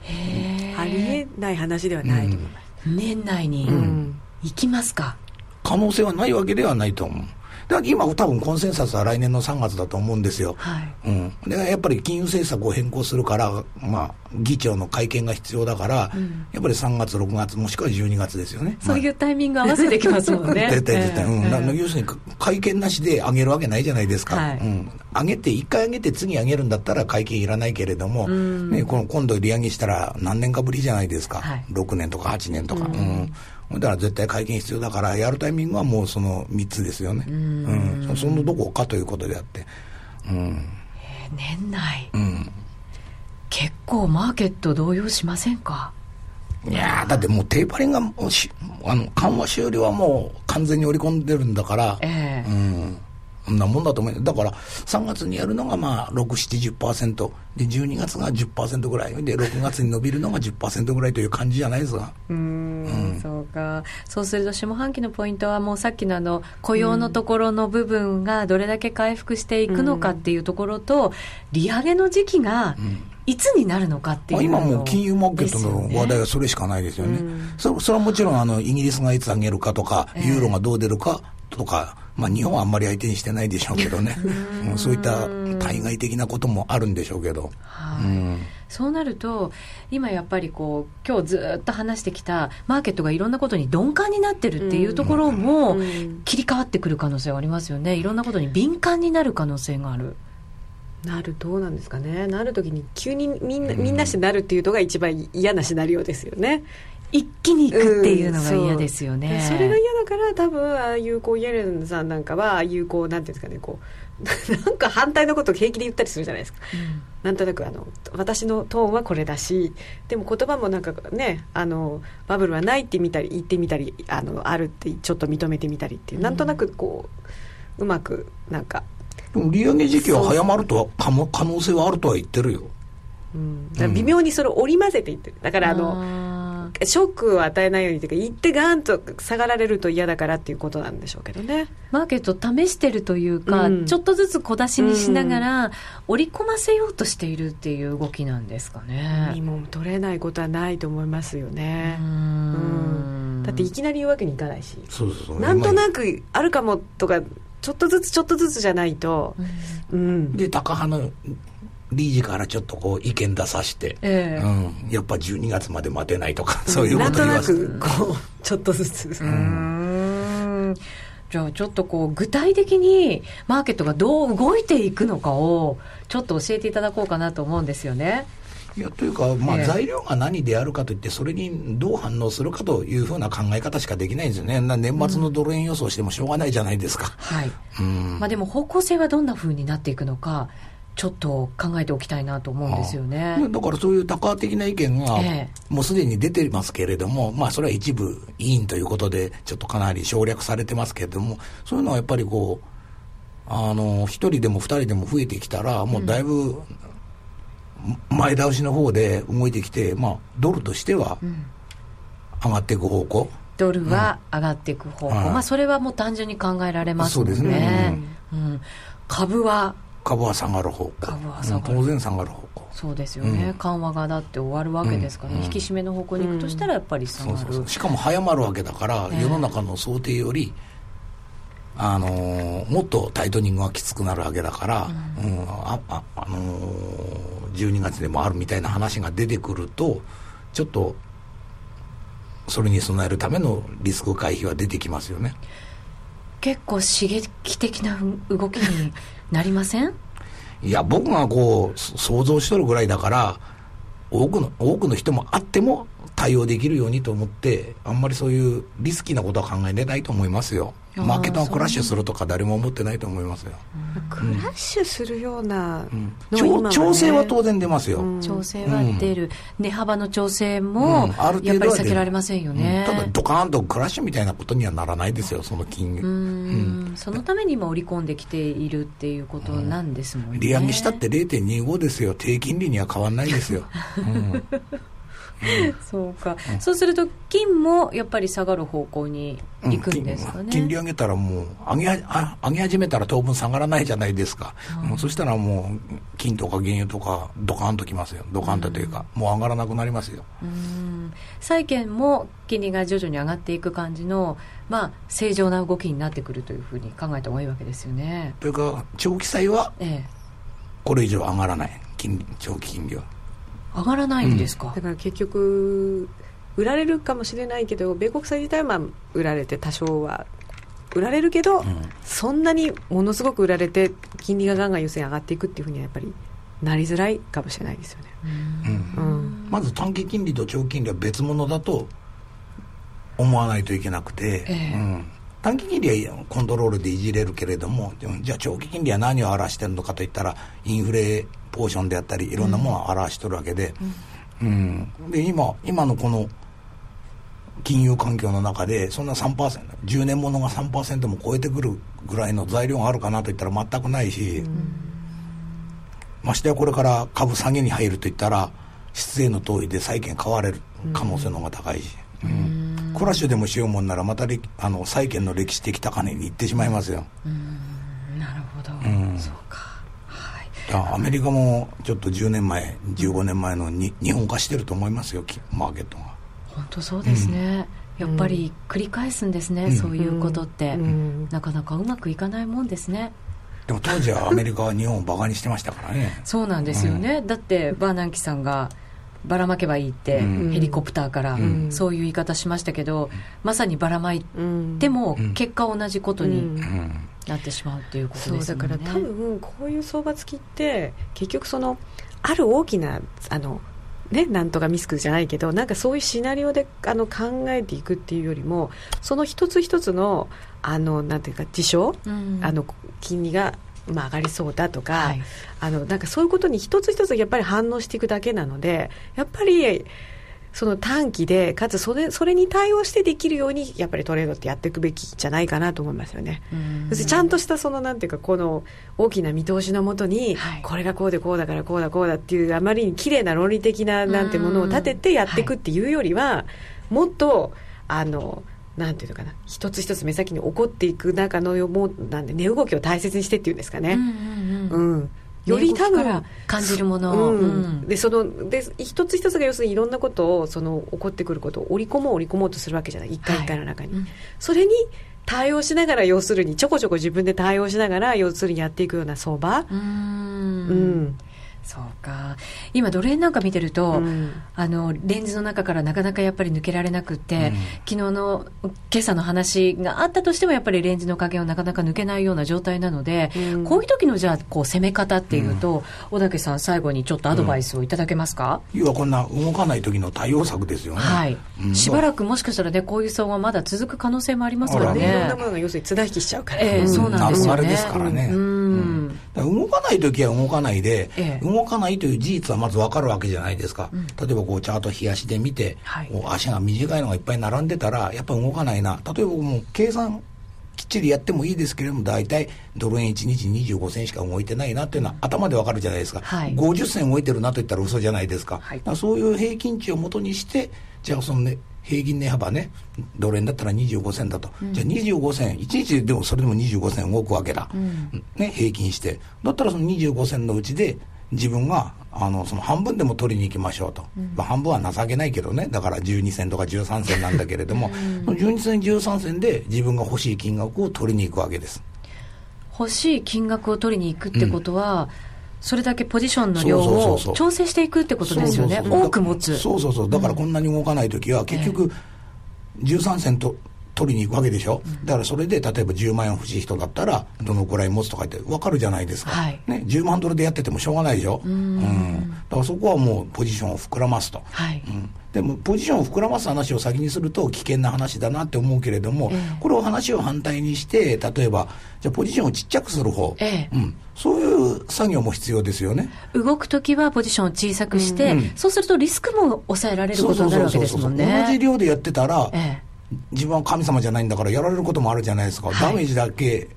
ありえない話ではないと思います。うん、年内に、うん、行きますか？可能性はないわけではないと思う。だ今多分コンセンサスは来年の3月だと思うんですよ。はい、うん。で、やっぱり金融政策を変更するから、まあ、議長の会見が必要だから、うん、やっぱり3月、6月、もしくは12月ですよね。そういうタイミング合わせてきますもんね。絶対絶対。うん。えー、要するに、会見なしで上げるわけないじゃないですか。はい、うん。上げて、1回上げて次上げるんだったら会見いらないけれども、うん、ね、この今度利上げしたら何年かぶりじゃないですか。はい、6年とか8年とか。うん、うんだから絶対会見必要だから、やるタイミングはもうその3つですよね。うん、うん、そのどこかということであって。うん、年内、うん、結構マーケット動揺しませんか？いやだってもうテーパリングがあの緩和終了はもう完全に織り込んでるんだから、えー、うんそんなもんだと思うだから3月にやるのがまあ6、7、10%で12月が10%ぐらい。で6月に伸びるのが10%ぐらいという感じじゃないですか。うん、そうか。そうすると下半期のポイントはもうさっきのあの雇用のところの部分がどれだけ回復していくのかっていうところと、利上げの時期が、いつになるのかっていう、今もう金融マーケットの話題はそれしかないですよね。そそれはもちろんあのイギリスがいつ上げるかとか、ユーロがどう出るかとか、まあ、日本はあんまり相手にしてないでしょうけどね、うそういった対外的なこともあるんでしょうけど。はい、うんそうなると、今やっぱりこう、今日ずっと話してきた、マーケットがいろんなことに鈍感になってるっていうところも、切り替わってくる可能性はありますよね、いろんなことに敏感になる可能性がある。なるどうなんですかね。なるときに急にみんなみんなしてなるっていうのが一番嫌なシナリオですよね一気にいくっていうのが嫌ですよね、うん、そそれが嫌だから多分ああいうこうイエレンさんなんかはああいうこうなんていうんですかねこう なんか反対のことを平気で言ったりするじゃないですか、うん、なんとなくあの私のトーンはこれだしでも言葉もなんかねあのバブルはないってみたり言ってみたりあのあるってちょっと認めてみたりっていう、なんとなくこううまくなんか売上時期は早まるとは可能性はあるとは言ってるよ、うん、微妙にそれを織り交ぜていってだからあのショックを与えないようにというか行ってガーンと下がられると嫌だからっていうことなんでしょうけどね。マーケット試してるというか、うん、ちょっとずつ小出しにしながら、織り込ませようとしているっていう動きなんですかね。身も取れないことはないと思いますよね。うん。だっていきなり言うわけにいかないし。そうそうなんとなくあるかもとかちょっとずつちょっとずつじゃないと、うん、で高派の理事からちょっとこう意見出させて、えー、うん、やっぱ12月まで待てないとか、そういうこと言わせて。なんとなくこう、ちょっとずつ。うんじゃあちょっとこう具体的にマーケットがどう動いていくのかをちょっと教えていただこうかなと思うんですよね。いやというか、まあ、材料が何であるかといって、それにどう反応するかというふうな考え方しかできないんですよね、年末のドル円予想してもしょうがないじゃないですか。はいうんまあ、でも方向性はどんなふうになっていくのか、ちょっと考えておきたいなと思うんですよね。だからそういう多角的な意見が、もうすでに出てますけれども、ええ、まあそれは一部委員ということで、ちょっとかなり省略されてますけれども、そういうのはやっぱりこう、あの、一人でも二人でも増えてきたら、もうだいぶ、前倒しの方で動いてきて、まあドルとしては上がっていく方向。ドルは上がっていく方向、うん、まあそれはもう単純に考えられますね。そうですね。うん、株は株は下がる方向。株は下がる。当然下がる方向。そうですよね、うん、緩和がだって終わるわけですからね、うん、引き締めの方向に行くとしたらやっぱり下がる、そうそう。しかも早まるわけだから、世の中の想定よりあのー、もっとタイトニングがきつくなるわけだから、うん、うん、ああ、あのー、12月でもあるみたいな話が出てくるとちょっとそれに備えるためのリスク回避は出てきますよね。結構刺激的な動きになりません？いや僕がこう想像しとるぐらいだから多くの多くの人もあっても対応できるようにと思ってあんまりそういうリスキーなことは考えれないと思いますよ。マーケットがクラッシュするとか誰も思ってないと思いますよ、クラッシュするような、うん。ね、調整は当然出ますよ、うん、調整は出る、値幅の調整も、やっぱり避けられませんよね、ただドカーンとクラッシュみたいなことにはならないですよその金。融そのために今織り込んできているっていうことなんですもんね、利上げしたって0.25ですよ。低金利には変わらないですよ、うん そうか、うん、そうすると金もやっぱり下がる方向に行くんですかね、うん、金利上げたらもう上げあ上げ始めたら当分下がらないじゃないですか、うん、そしたらもう金とか原油とかドカンときますよ。ドカンとというか、もう上がらなくなりますよ。債券も金利が徐々に上がっていく感じのまあ正常な動きになってくるというふうに考えた方がいいわけですよね。というか長期債はこれ以上上がらない。金利長期金利は上がらないんですか、うん、だから結局売られるかもしれないけど米国債自体は売られて多少は売られるけど、うん、そんなにものすごく売られて金利がガンガン優先上がっていくっていうふうにはやっぱりなりづらいかもしれないですよね、うん、まず短期金利と長期金利は別物だと思わないといけなくて、えー、うん、短期金利はコントロールでいじれるけれどもじゃあ長期金利は何を表してるのかといったらインフレポーションであったりいろんなものを表しとるわけで,、うん。で今今のこの金融環境の中でそんな 3%10 年ものが3%も超えてくるぐらいの材料があるかなといったら全くないし、ましてやこれから株下げに入るといったら失礼の通りで債券買われる可能性の方が高いし、うん、クラッシュでもしようもん。ならまたあの債券の歴史的高値に行ってしまいますよ。なるほど、うん、そうか。アメリカもちょっと10年前15年前のに日本化してると思いますよマーケットが。本当そうですね、うん、やっぱり繰り返すんですね、うん、そういうことって、うん、なかなかうまくいかないもんですね。でも当時はアメリカは日本をバカにしてましたからね。そうなんですよね、だってバーナンキさんがばらまけばいいって、ヘリコプターから、そういう言い方しましたけど、まさにばらまいても、結果同じことになってしまうっていうことですね、だから多分こういう相場付きって結局そのある大きなあのね、なんとかミスクじゃないけどなんかそういうシナリオであの考えていくっていうよりもその一つ一つのあのなんていうか事象、うん、あの金利がまあ、上がりそうだとか、はい、あのなんかそういうことに一つ一つやっぱり反応していくだけなのでやっぱりその短期で、かつそれそれに対応してできるように、やっぱりトレードってやっていくべきじゃないかなと思いますよね。そしてちゃんとしたそのなんていうか、この大きな見通しのもとに、はい、これがこうでこうだからこうだこうだっていう、あまりに綺麗な論理的ななんてものを立ててやっていくっていうよりは、はい、もっと、あの、なんていうのかな。一つ一つ目先に起こっていく中のもなんで値動きを大切にしてっていうんですかね。うん、うんうんより多分感じるもの、う。ん、でそので一つ一つが要するにいろんなことをその起こってくることを織り込もう織り込もうとするわけじゃない。一回一回の中に、はいうん、それに対応しながら要するにちょこちょこ自分で対応しながら要するにやっていくような相場。うん。うんそうか。今ドル円なんか見てると、うん、あのレンズの中からなかなかやっぱり抜けられなくて、うん、昨日の今朝の話があったとしてもやっぱりレンズの加減をなかなか抜けないような状態なので、うん、こういう時のじゃあこう攻め方っていうと、小竹さん最後にちょっとアドバイスをいただけますか、要はこんな動かない時の対応策ですよね、はい、しばらくもしかしたらねこういう相場まだ続く可能性もありますからね。いろんなものが要するに綱引きしちゃうから、えー、そうなんですよね。ですからね、うん。動かない時は動かないで、えー、動かないという事実はまず分かるわけじゃないですか、うん、例えばこうチャート冷やしで見て、はい、足が短いのがいっぱい並んでたらやっぱ動かないな。例えばもう計算きっちりやってもいいですけれども大体ドル円1日25銭しか動いてないなっていうのは頭で分かるじゃないですか、はい、50銭動いてるなと言ったら嘘じゃないですか。はい、かそういう平均値をもとにしてじゃあそのね平均値幅ね、ドル円だったら25銭だと、うん、じゃあ25銭、1日でもそれでも25銭動くわけだ、うん、ね、平均して、だったらその25銭のうちで、自分があのその半分でも取りに行きましょうと、うん、まあ、半分は情けないけどね。だから12銭とか13銭なんだけれども、うん、その12銭13銭で自分が欲しい金額を取りに行くわけです。欲しい金額を取りに行くってことは、うん、それだけポジションの量を調整していくってことですよね。多く持つ。そうそうそう。だからこんなに動かない時は結局13銭と取りに行くわけでしょ、うん、だからそれで例えば10万円欲しい人だったらどのくらい持つとかって分かるじゃないですか、はい、ね、10万ドルでやっててもしょうがないでしょ、うん、だからそこはもうポジションを膨らますと、はい、うん、でもポジションを膨らます話を先にすると危険な話だなって思うけれども、えー、これを話を反対にして例えばじゃあポジションをちっちゃくする方、えー、うん、そういう作業も必要ですよね。動く時はポジションを小さくして、うん、そうするとリスクも抑えられることになるわけですもんね。同じ量でやってたら、えー自分は神様じゃないんだからやられることもあるじゃないですか、はい、ダメージだけ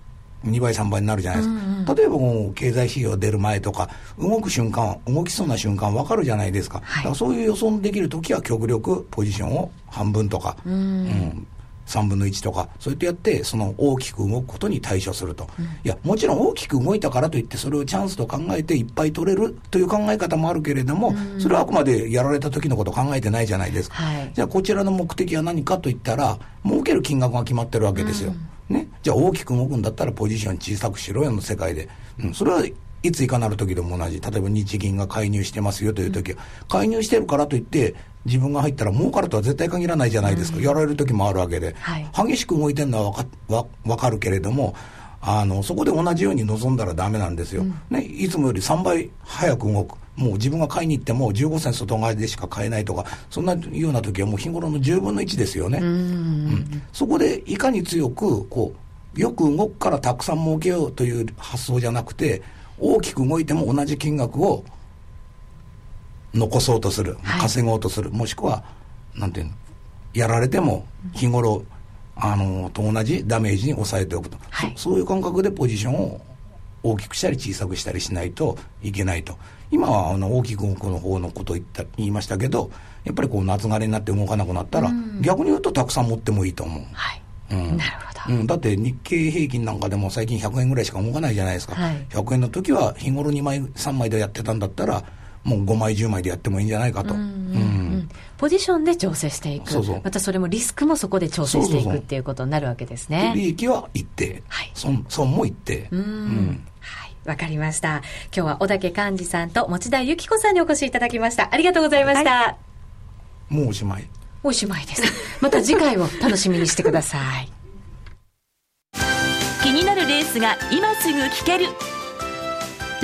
2倍3倍になるじゃないですか、うんうん、例えばもう経済指標出る前とか動く瞬間動きそうな瞬間分かるじゃないですか,、だからそういう予想できる時は極力ポジションを半分とか、うん、うん3分の1とか、そうやってやって、その大きく動くことに対処すると、うん、いや、もちろん大きく動いたからといって、それをチャンスと考えていっぱい取れるという考え方もあるけれども、うん、それはあくまでやられた時のことを考えてないじゃないですか、はい、じゃあ、こちらの目的は何かといったら、儲ける金額が決まってるわけですよ。うん、ね、じゃあ大きく動くんだったらポジション小さくしろよの世界で、うん、それはいついかなる時でも同じ。例えば日銀が介入してますよという時は、介入してるからといって、自分が入ったら儲かるとは絶対限らないじゃないですか。やられる時もあるわけで。はい、激しく動いてるのはわかわわかるけれども、あの、そこで同じように望んだらダメなんですよ。うん、ね、いつもより3倍早く動く。もう自分が買いに行っても15銭外側でしか買えないとか、そんなような時はもう日頃の10分の1ですよね。うん、そこでいかに強く、こう、よく動くからたくさん儲けようという発想じゃなくて、大きく動いても同じ金額を残そうとする、稼ごうとする、もしくは、なんていうの、やられても日頃、あの、と同じダメージに抑えておくと、はい、そ。そういう感覚でポジションを大きくしたり小さくしたりしないといけないと。今はあの大きく動くの方のことを言った言いましたけど、やっぱりこう夏枯れになって動かなくなったら、逆に言うとたくさん持ってもいいと思う。はい。うん、なるほど、うん、だって日経平均なんかでも最近100円ぐらいしか動かないじゃないですか、はい、100円の時は日頃2枚3枚でやってたんだったらもう5枚10枚でやってもいいんじゃないかと、うん、うんうん、ポジションで調整していくそうそうまたそれもリスクもそこで調整していくっていうことになるわけですね利益は一定、はい、損損も一定うん、はいわかりました。今日は小竹寛治さんと持田由紀子さんにお越しいただきました。ありがとうございました。はい、もうおしまい。おしまいです。また次回を楽しみにしてください。気になるレースが今すぐ聞ける。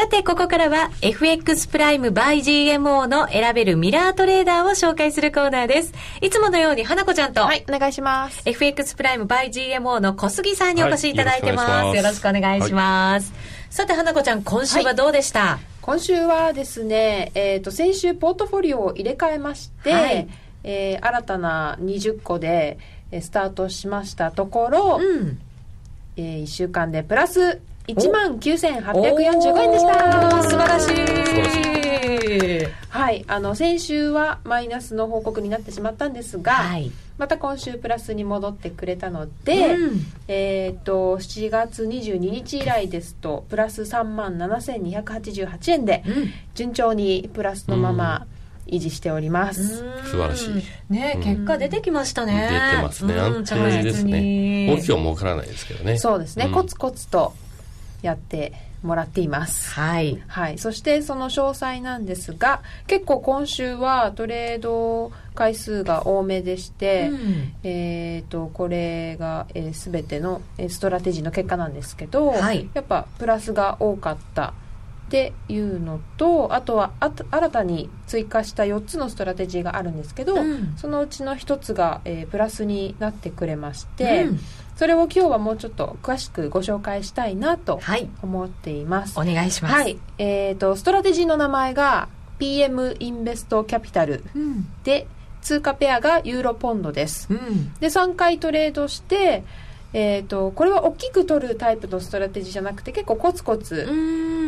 さて、ここからは FX プライム by GMO の選べるミラートレーダーを紹介するコーナーです。いつものように花子ちゃんと、はい、お願いします。FX プライム by GMO の小杉さんにお越しいただいてます。はい、よろしくお願いします。はい、さて、花子ちゃん、今週はどうでした、はい、今週はですね、えっ、ー、と、先週ポートフォリオを入れ替えまして、はい、えー、新たな20個でスタートしましたところ、うん、えー、1週間でプラス1万9845円でした。素晴らしい。はい。あの先週はマイナスの報告になってしまったんですが、はい、また今週プラスに戻ってくれたので、うん、えっ、と7月22日以来ですとプラス3万7288円で、順調にプラスのまま、維持しております。素晴らしい。ね、結果出てきましたね。出てますね。安定ですね。大きくは儲からないですけどね。そうですね、コツコツとやってもらっています。はい。はい。そしてその詳細なんですが、結構今週はトレード回数が多めでして、うん、えっ、と、これが、えー、全てのストラテジーの結果なんですけど、はい、やっぱプラスが多かったっていうのとあとはあ新たに追加した4つのストラテジーがあるんですけど、うん、そのうちの1つが、えー、プラスになってくれまして、うん、それを今日はもうちょっと詳しくご紹介したいなと思っています。はい、お願いします。はい。えっ、ー、と、ストラテジーの名前が PM インベストキャピタルで、通貨ペアがユーロポンドです。で、3回トレードして、えーと、これは大きく取るタイプのストラテジーじゃなくて結構コツコツ、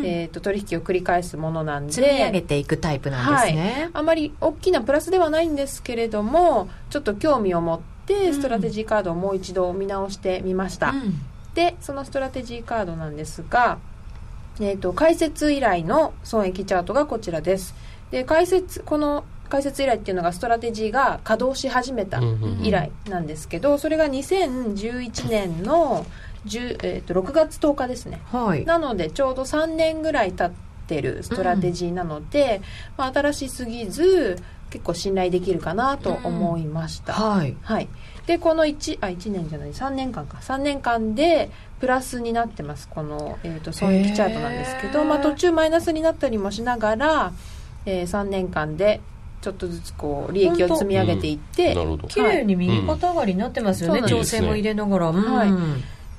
えーと、取引を繰り返すものなんで積み上げていくタイプなんですね、はい、あまり大きなプラスではないんですけれどもちょっと興味を持ってストラテジーカードをもう一度見直してみました、うん、でそのストラテジーカードなんですが、えーと開設以来の損益チャートがこちらです。で開設この開設以来っていうのがストラテジーが稼働し始めた以来なんですけど、それが2011年の10、えー、と6月10日ですね、はい、なのでちょうど3年ぐらい経ってるストラテジーなので、うん、まあ、新しすぎず結構信頼できるかなと思いました、うん、はい、はい、でこの 1, あ1年じゃない3年間か。3年間でプラスになってます。この、えーと、損益チャートなんですけど、まあ、途中マイナスになったりもしながら、えー、3年間でちょっとずつこう利益を積み上げていって、うん、綺麗に右肩上がりになってますよね、うん、調整も入れながら、うん、はい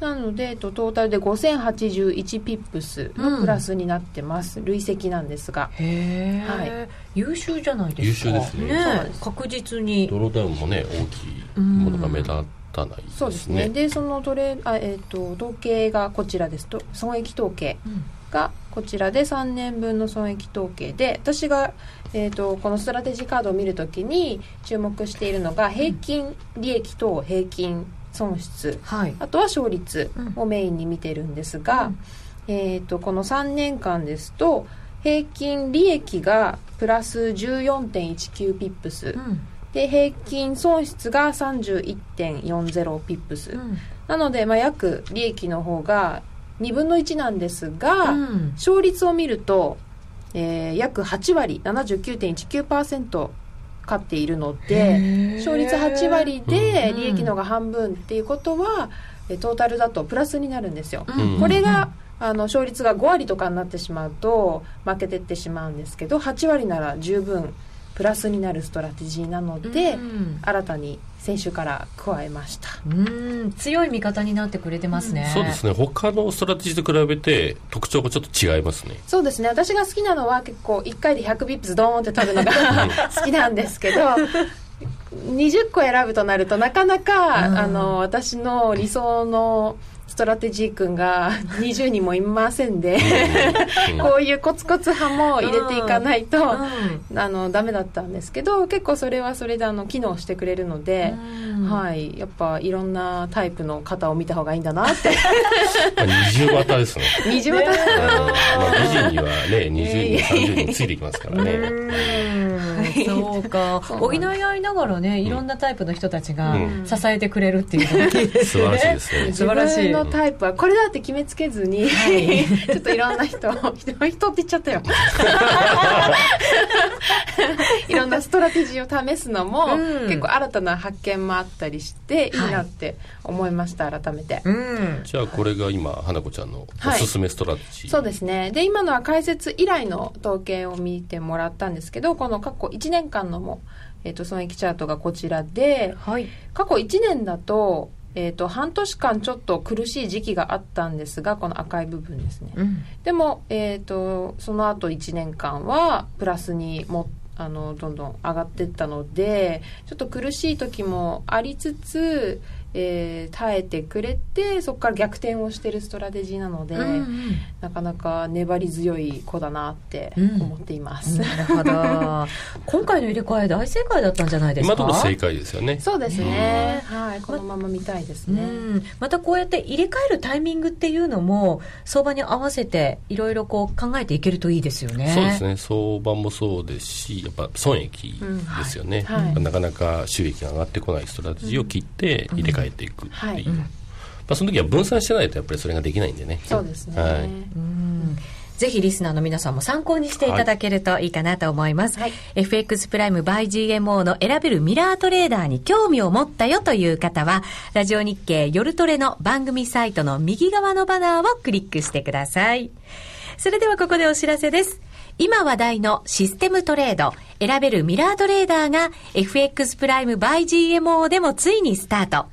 なのでトータルで5081ピップスのプラスになってます、累積なんですが。へえ、はい、優秀じゃないですか。優秀ですね。ね。確実に。ドローダウンもね大きいものが目立たないですね、そうですね。でそのトレあ、えーと、統計がこちらです。と損益統計がこちらで3年分の損益統計で私がえーと、このストラテジーカードを見るときに注目しているのが平均利益と平均損失、はい、あとは勝率をメインに見てるんですが、うん、えーと、この3年間ですと平均利益がプラス14.19ピップス、うん、で平均損失が31.40ピップス、うん、なので、まあ、約利益の方が2分の1なんですが、勝率を見るとえー、約8割79.19%勝っているので勝率8割で利益のが半分っていうことは、うん、トータルだとプラスになるんですよ。うん、これがあの勝率が5割とかになってしまうと負けてってしまうんですけど8割なら十分プラスになるストラテジーなので、うん、新たに先週から加えました。うん。強い味方になってくれてますね、うん、そうですね。他のストラテジーと比べて特徴がちょっと違いますね。そうですね。私が好きなのは結構1回で100ピップスドーンって取るのが 好きなんですけど20個選ぶとなるとなかなか、あの私の理想のストラテジー君が 20人もいませんで こういうコツコツ派も入れていかないと、あのダメだったんですけど結構それはそれであの機能してくれるので、はい、やっぱいろんなタイプの方を見た方がいいんだなって。二重型ですね。二重型、まあ、美人にはね20人30人ついてきますからね。そうか。補い合いながらねいろんなタイプの人たちが支えてくれるっていうのがいいですね。素晴らしいですね。素晴らしいタイプはこれだって決めつけずに、はい、ちょっといろんな人人って言っちゃったよ。いろんなストラテジーを試すのも、うん、結構新たな発見もあったりしてい。いなって思いました、はい、改めて、うん、じゃあこれが今花子ちゃんのおすすめストラテジー、はい、そうですね。で今のは開設以来の統計を見てもらったんですけどこの過去1年間のも、えーと、損益チャートがこちらで、はい、過去1年だとえーと、半年間ちょっと苦しい時期があったんですがこの赤い部分ですね、うん、でも、えーと、その後1年間はプラスにもあのどんどん上がっていったのでちょっと苦しい時もありつつえー、耐えてくれてそこから逆転をしてるストラテジーなので、うんうん、なかなか粘り強い子だなって思っています、うん、なるほど。今回の入れ替え大正解だったんじゃないですか？今の正解ですよね。そうですね、はいこのまま見たいですね、またこうやって入れ替えるタイミングっていうのも相場に合わせていろいろこう考えていけるといいですよね。そうですね。相場もそうですしやっぱ損益ですよね、うん。はい。はい、なかなか収益が上がってこないストラテジーを切って入れ替えていくっていう、はい、まあ、その時は分散してないとやっぱりそれができないんでね。そうですね、はい、うん。ぜひリスナーの皆さんも参考にしていただけるといいかなと思います。はい、FX プライム by GMO の選べるミラートレーダーに興味を持ったよという方は、ラジオ日経夜トレの番組サイトの右側のバナーをクリックしてください。それではここでお知らせです。今話題のシステムトレード、選べるミラートレーダーが FX プライム by GMO でもついにスタート。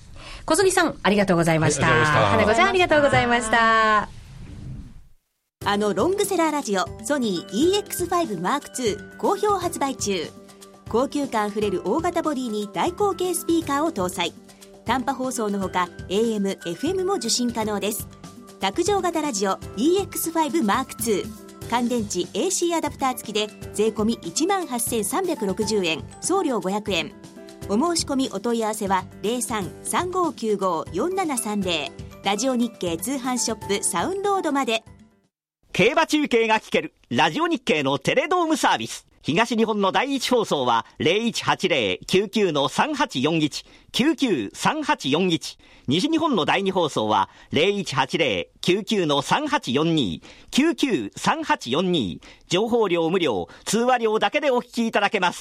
小杉さんありがとうございました、はい、花子ちゃんありがとうございました。あのロングセラーラジオソニー EX5M2 好評発売中。高級感あふれる大型ボディに大口径スピーカーを搭載。短波放送のほか AM、FM も受信可能です。卓上型ラジオ EX5M2 乾電池 AC アダプター付きで税込1万8360円。送料500円お申し込みお問い合わせは03-3595-4730ラジオ日経通販ショップサウンロードまで。競馬中継が聞ける。ラジオ日経のテレドームサービス。東日本の第一放送は0180-99-3841、99-3841。西日本の第二放送は0180-99-3842、99-3842。情報量無料、通話料だけでお聞きいただけます。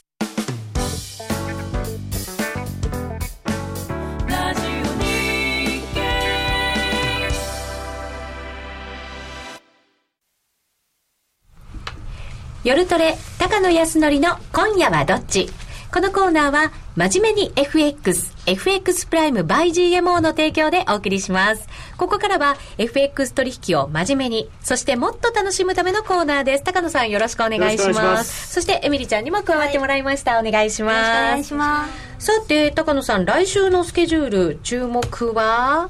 夜トレ、高野康則の今夜はどっち？このコーナーは、真面目に FX、FX プライム by GMO の提供でお送りします。ここからは FX 取引を真面目に、そしてもっと楽しむためのコーナーです。高野さんよろしくお願いします。そしてエミリちゃんにも加わってもらいました。はい、お願いします。お願いします。さて、高野さん、来週のスケジュール、注目は？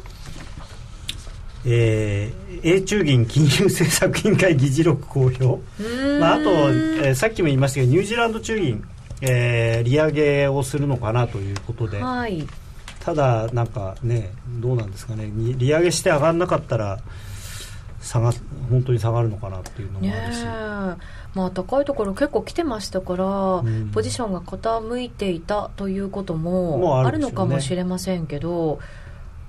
えー、英中銀金融政策委員会議事録公表、まあ、あと、えー、さっきも言いましたけどニュージーランド中銀、えー、利上げをするのかなということで、はい、ただなんかねどうなんですかね。利上げして上がらなかったら下が本当に下がるのかなっていうのもあるし。まあ、高いところ結構来てましたから、うん、ポジションが傾いていたということもあるのかもしれませんけど、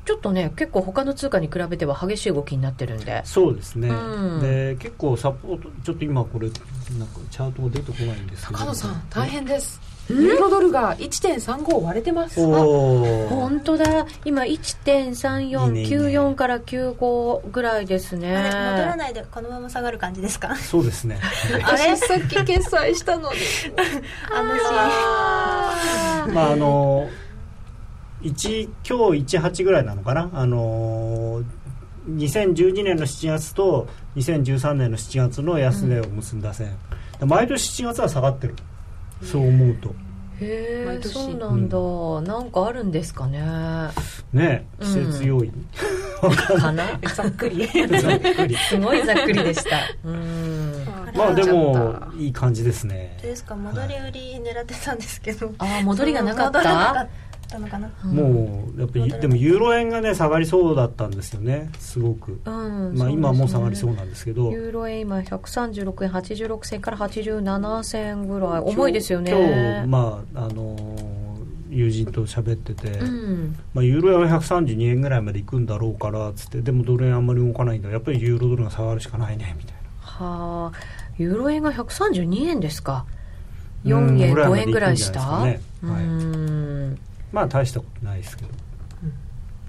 ちょっとね結構他の通貨に比べては激しい動きになってるんで。そうですね、うん、で結構サポートちょっと今これなんかチャートが出てこないんですけど。高野さん大変です。ユーロドルが1.35割れてます。本当だ。今1.3494から95ぐらいですね。戻らないでこのまま下がる感じですか？そうですね。あれさっき決済したのに。あのしまああの1今日18ぐらいなのかな？あの2012年の7月と2013年の7月の安値を結んだ線、うん、毎年7月は下がってる。そう思うと。へえそうなんだ、うん、なんかあるんですかね。ね季節要因、うん、かな？ざっくり。ざっくり。すごいざっくりでした。うん。まあでもいい感じですね。ですか？戻り売り狙ってたんですけど、はい、ああ戻りがなかったったのかな、もうやっぱりでもユーロ円がね下がりそうだったんですよね。すごく、うん、まあ、今も下がりそうなんですけど、ユーロ円今136円86銭から87銭ぐらい。重いですよね。今日まああの友人と喋ってて、うん、まあ、ユーロ円は132円ぐらいまで行くんだろうからっつって。でもドル円あんまり動かないんだ。やっぱりユーロドルが下がるしかないねみたいな。はあ。ユーロ円が132円ですか。4円5円ぐらいした、ね、はいまあ大したことないですけど、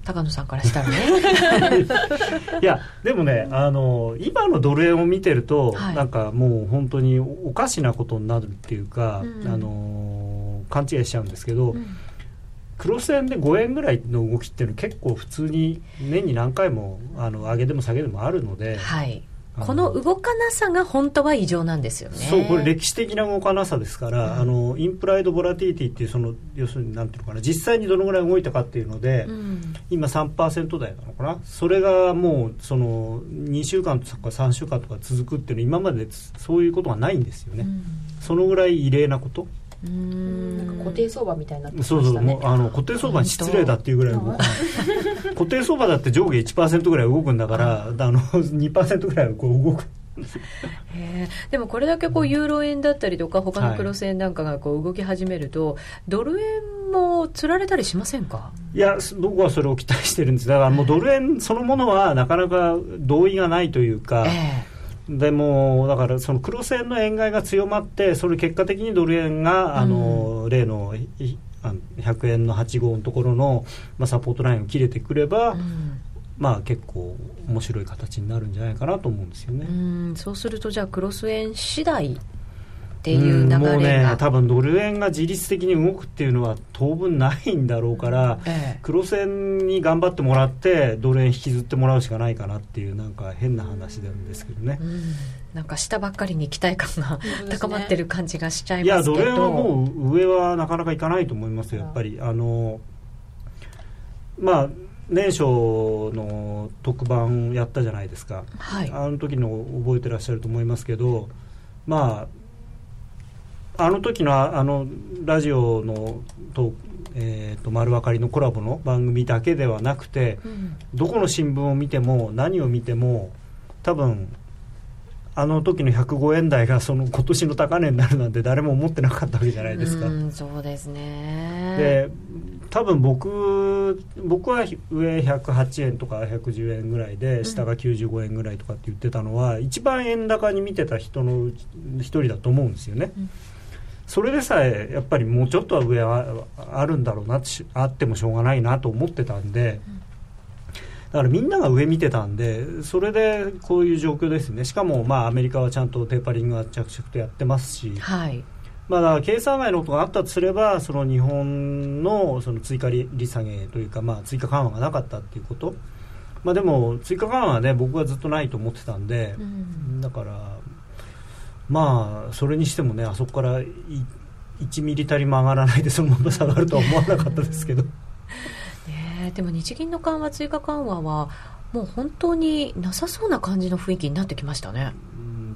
高野さんからしたらね。いやでもねあの今のドル円を見てると、はい、なんかもう本当におかしなことになるっていうか、うん、あの勘違いしちゃうんですけど、うん、クロス円で5円ぐらいの動きっていうのは結構普通に年に何回もあの上げでも下げでもあるので、はい、この動かなさが本当は異常なんですよね。そう、これ歴史的な動かなさですから、うん、あのインプライドボラティティっていうその要するになんていうのかな、実際にどのぐらい動いたかっていうので、うん、今3%台なのかな？それがもうその2週間とか3週間とか続くっていうの今までそういうことがないんですよね。うん、そのぐらい異例なこと。なんか固定相場みたいになってましたね。そうそうもうあの固定相場に失礼だっていうぐらい動か 固定相場だって上下1%ぐらい動くんだから、あの2%ぐらいこう動く。でもこれだけこうユーロ円だったりとか他のクロス円なんかがこう動き始めると、はい、ドル円もつられたりしませんか？いや僕はそれを期待してるんです。だからもうドル円そのものはなかなか同意がないというか、えーでもだからその黒線の円買いが強まってそれ結果的にドル円が、あの例の100円の8号のところの、まあ、サポートラインを切れてくれば、まあ結構面白い形になるんじゃないかなと思うんですよね。うそうするとじゃあクロス円次第っていう流れが、もうね多分ドル円が自律的に動くっていうのは当分ないんだろうから、ええ、黒線に頑張ってもらってドル円引きずってもらうしかないかなっていうなんか変な話なんですけどね、うん、なんか下ばっかりに期待感が高まってる感じがしちゃいますけど、いやドル円はもう上はなかなかいかないと思いますよやっぱり。あのまあ年初の特番やったじゃないですか、はい、あの時の覚えてらっしゃると思いますけどまああの時のあのラジオのと,、えーと、丸分かりのコラボの番組だけではなくて、うん、どこの新聞を見ても何を見ても多分あの時の105円台がその今年の高値になるなんて誰も思ってなかったわけじゃないですか。うそうですねで多分僕僕は上108円とか110円ぐらいで下が95円ぐらいとかって言ってたのは、うん、一番円高に見てた人の一人だと思うんですよね。うんそれでさえやっぱりもうちょっとは上はあるんだろうなあってもしょうがないなと思ってたんで、だからみんなが上見てたんでそれでこういう状況ですね。しかもまあアメリカはちゃんとテーパリングは着々とやってますし、はい。まあ、だから計算外のことがあったとすればその日本のその追加利下げというか、まあ、追加緩和がなかったっていうこと、まあ、でも追加緩和はね僕はずっとないと思ってたんで、うん、だからまあそれにしてもねあそこから1ミリたりも上がらないでそのまま下がるとは思わなかったですけど。ねでも日銀の緩和追加緩和はもう本当になさそうな感じの雰囲気になってきましたね。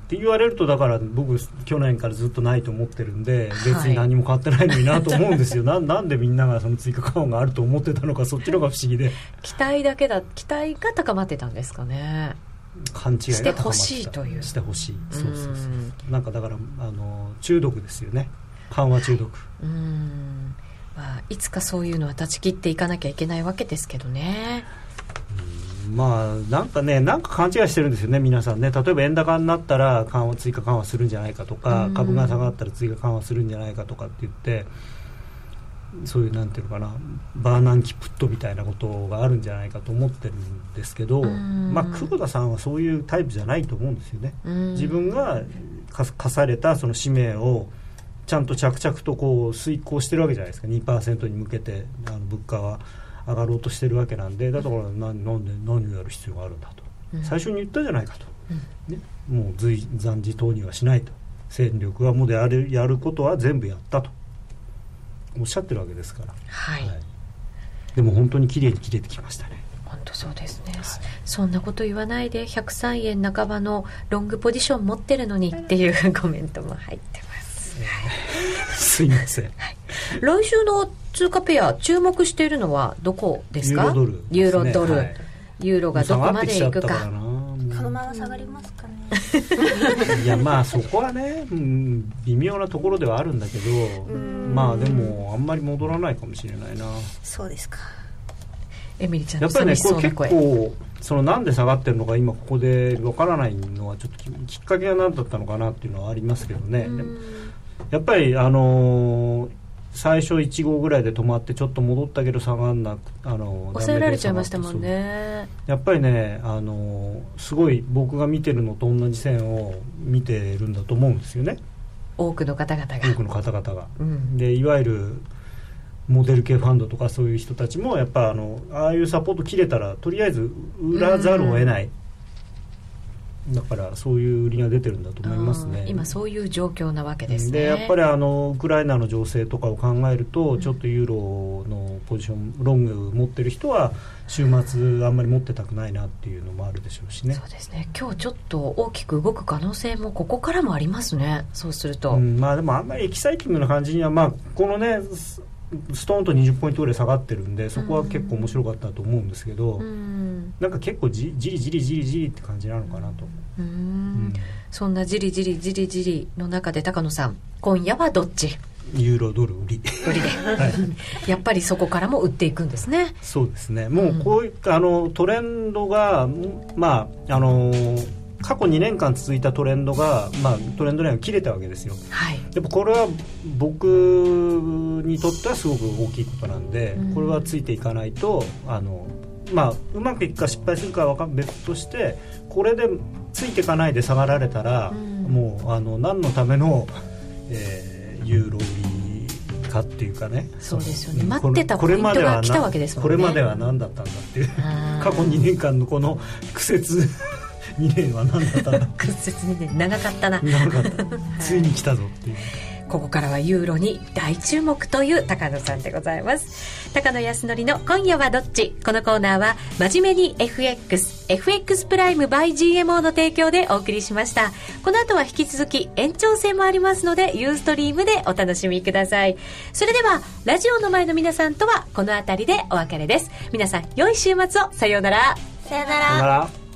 って言われるとだから僕去年からずっとないと思ってるんで別に何も変わってないのになと思うんですよ、な なんでみんながその追加緩和があると思ってたのかそっちの方が不思議で。期待だけだ期待が高まってたんですかね勘違いしてほしいという。してほしい。そうそうそう。なんかだからあの中毒ですよね。緩和中毒。うん。まあ、いつかそういうのは断ち切っていかなきゃいけないわけですけどね。まあ、なんかね、なんか勘違いしてるんですよね、皆さんね、例えば円高になったら緩和追加緩和するんじゃないかとか、株が下がったら追加緩和するんじゃないかとかって言って、そういうなんていうのかな、バーナンキプットみたいなことがあるんじゃないかと思ってるんですけど、まあ、黒田さんはそういうタイプじゃないと思うんですよね。自分が課されたその使命をちゃんと着々とこう遂行してるわけじゃないですか。2%に向けてあの物価は上がろうとしてるわけなんでだから何なんで何をやる必要があるんだと、うん、最初に言ったじゃないかと、うん、ね、もう随残事投入はしないと。戦力はもうでやるやることは全部やったとおっしゃってるわけですから、はい、はい、でも本当にきれいに切れてきましたね。本当そうですね、はい、そんなこと言わないで103円半ばのロングポジション持ってるのにっていうコメントも入ってます、すいません、はい、来週の通貨ペア注目しているのはどこですか？ユーロドル、ユーロドル、はい、ユーロがどこまでいくか。このまま下がりますかね いやまあそこはね、うん、微妙なところではあるんだけどまあでもあんまり戻らないかもしれないな。そうですか。エミリちゃんやっぱりねこれ結構そのなんで下がってるのか今ここでわからないのはちょっときっかけが何だったのかなっていうのはありますけどね。やっぱりあのー最初1号ぐらいで止まってちょっと戻ったけど下がんなくあの抑えられちゃいましたもんね。やっぱりねあのすごい僕が見てるのと同じ線を見てるんだと思うんですよね。多くの方々が。多くの方々が、うん、でいわゆるモデル系ファンドとかそういう人たちもやっぱあのああいうサポート切れたらとりあえず売らざるを得ない、だからそういう売りが出てるんだと思いますね。今そういう状況なわけですね。でやっぱりあのウクライナの情勢とかを考えると、ちょっとユーロのポジションロング持ってる人は週末あんまり持ってたくないなっていうのもあるでしょうしね。そうですね。今日ちょっと大きく動く可能性もここからもありますね。そうすると、うん、まあでもあんまりエキサイティングな感じにはまあこのねストーンと20ポイントぐらい下がってるんでそこは結構面白かったと思うんですけど、うん、なんか結構じじりじりじりじりって感じなのかなと。うん、そんなじりじりじりじりの中で高野さん今夜はどっち？ユーロドル売り。売りで、はい、やっぱりそこからも売っていくんですね。そうですね。もうこういった、あのトレンドがまああの過去2年間続いたトレンドが、まあ、トレンドラインが切れたわけですよ、はい、やっぱこれは僕にとってはすごく大きいことなんで、うん、これはついていかないとあの、まあ、うまくいくか失敗するかは別としてこれでついていかないで下がられたら、うん、もうあの何のための、えー、ユーロ売りかっていうかね。そうですよね、待ってたポイントが来たわけですもんね。これまでは何だったんだっていう。過去2年間のこの苦節2年は何だったんだ？屈折2年長かったな。長かった。ついに来たぞっていう。ここからはユーロに大注目という高野さんでございます。高野康則の今夜はどっち？このコーナーは真面目に FXFX プライム by GMO の提供でお送りしました。この後は引き続き延長戦もありますのでユーストリームでお楽しみください。それではラジオの前の皆さんとはこの辺りでお別れです。皆さん良い週末を。さようなら。さようなら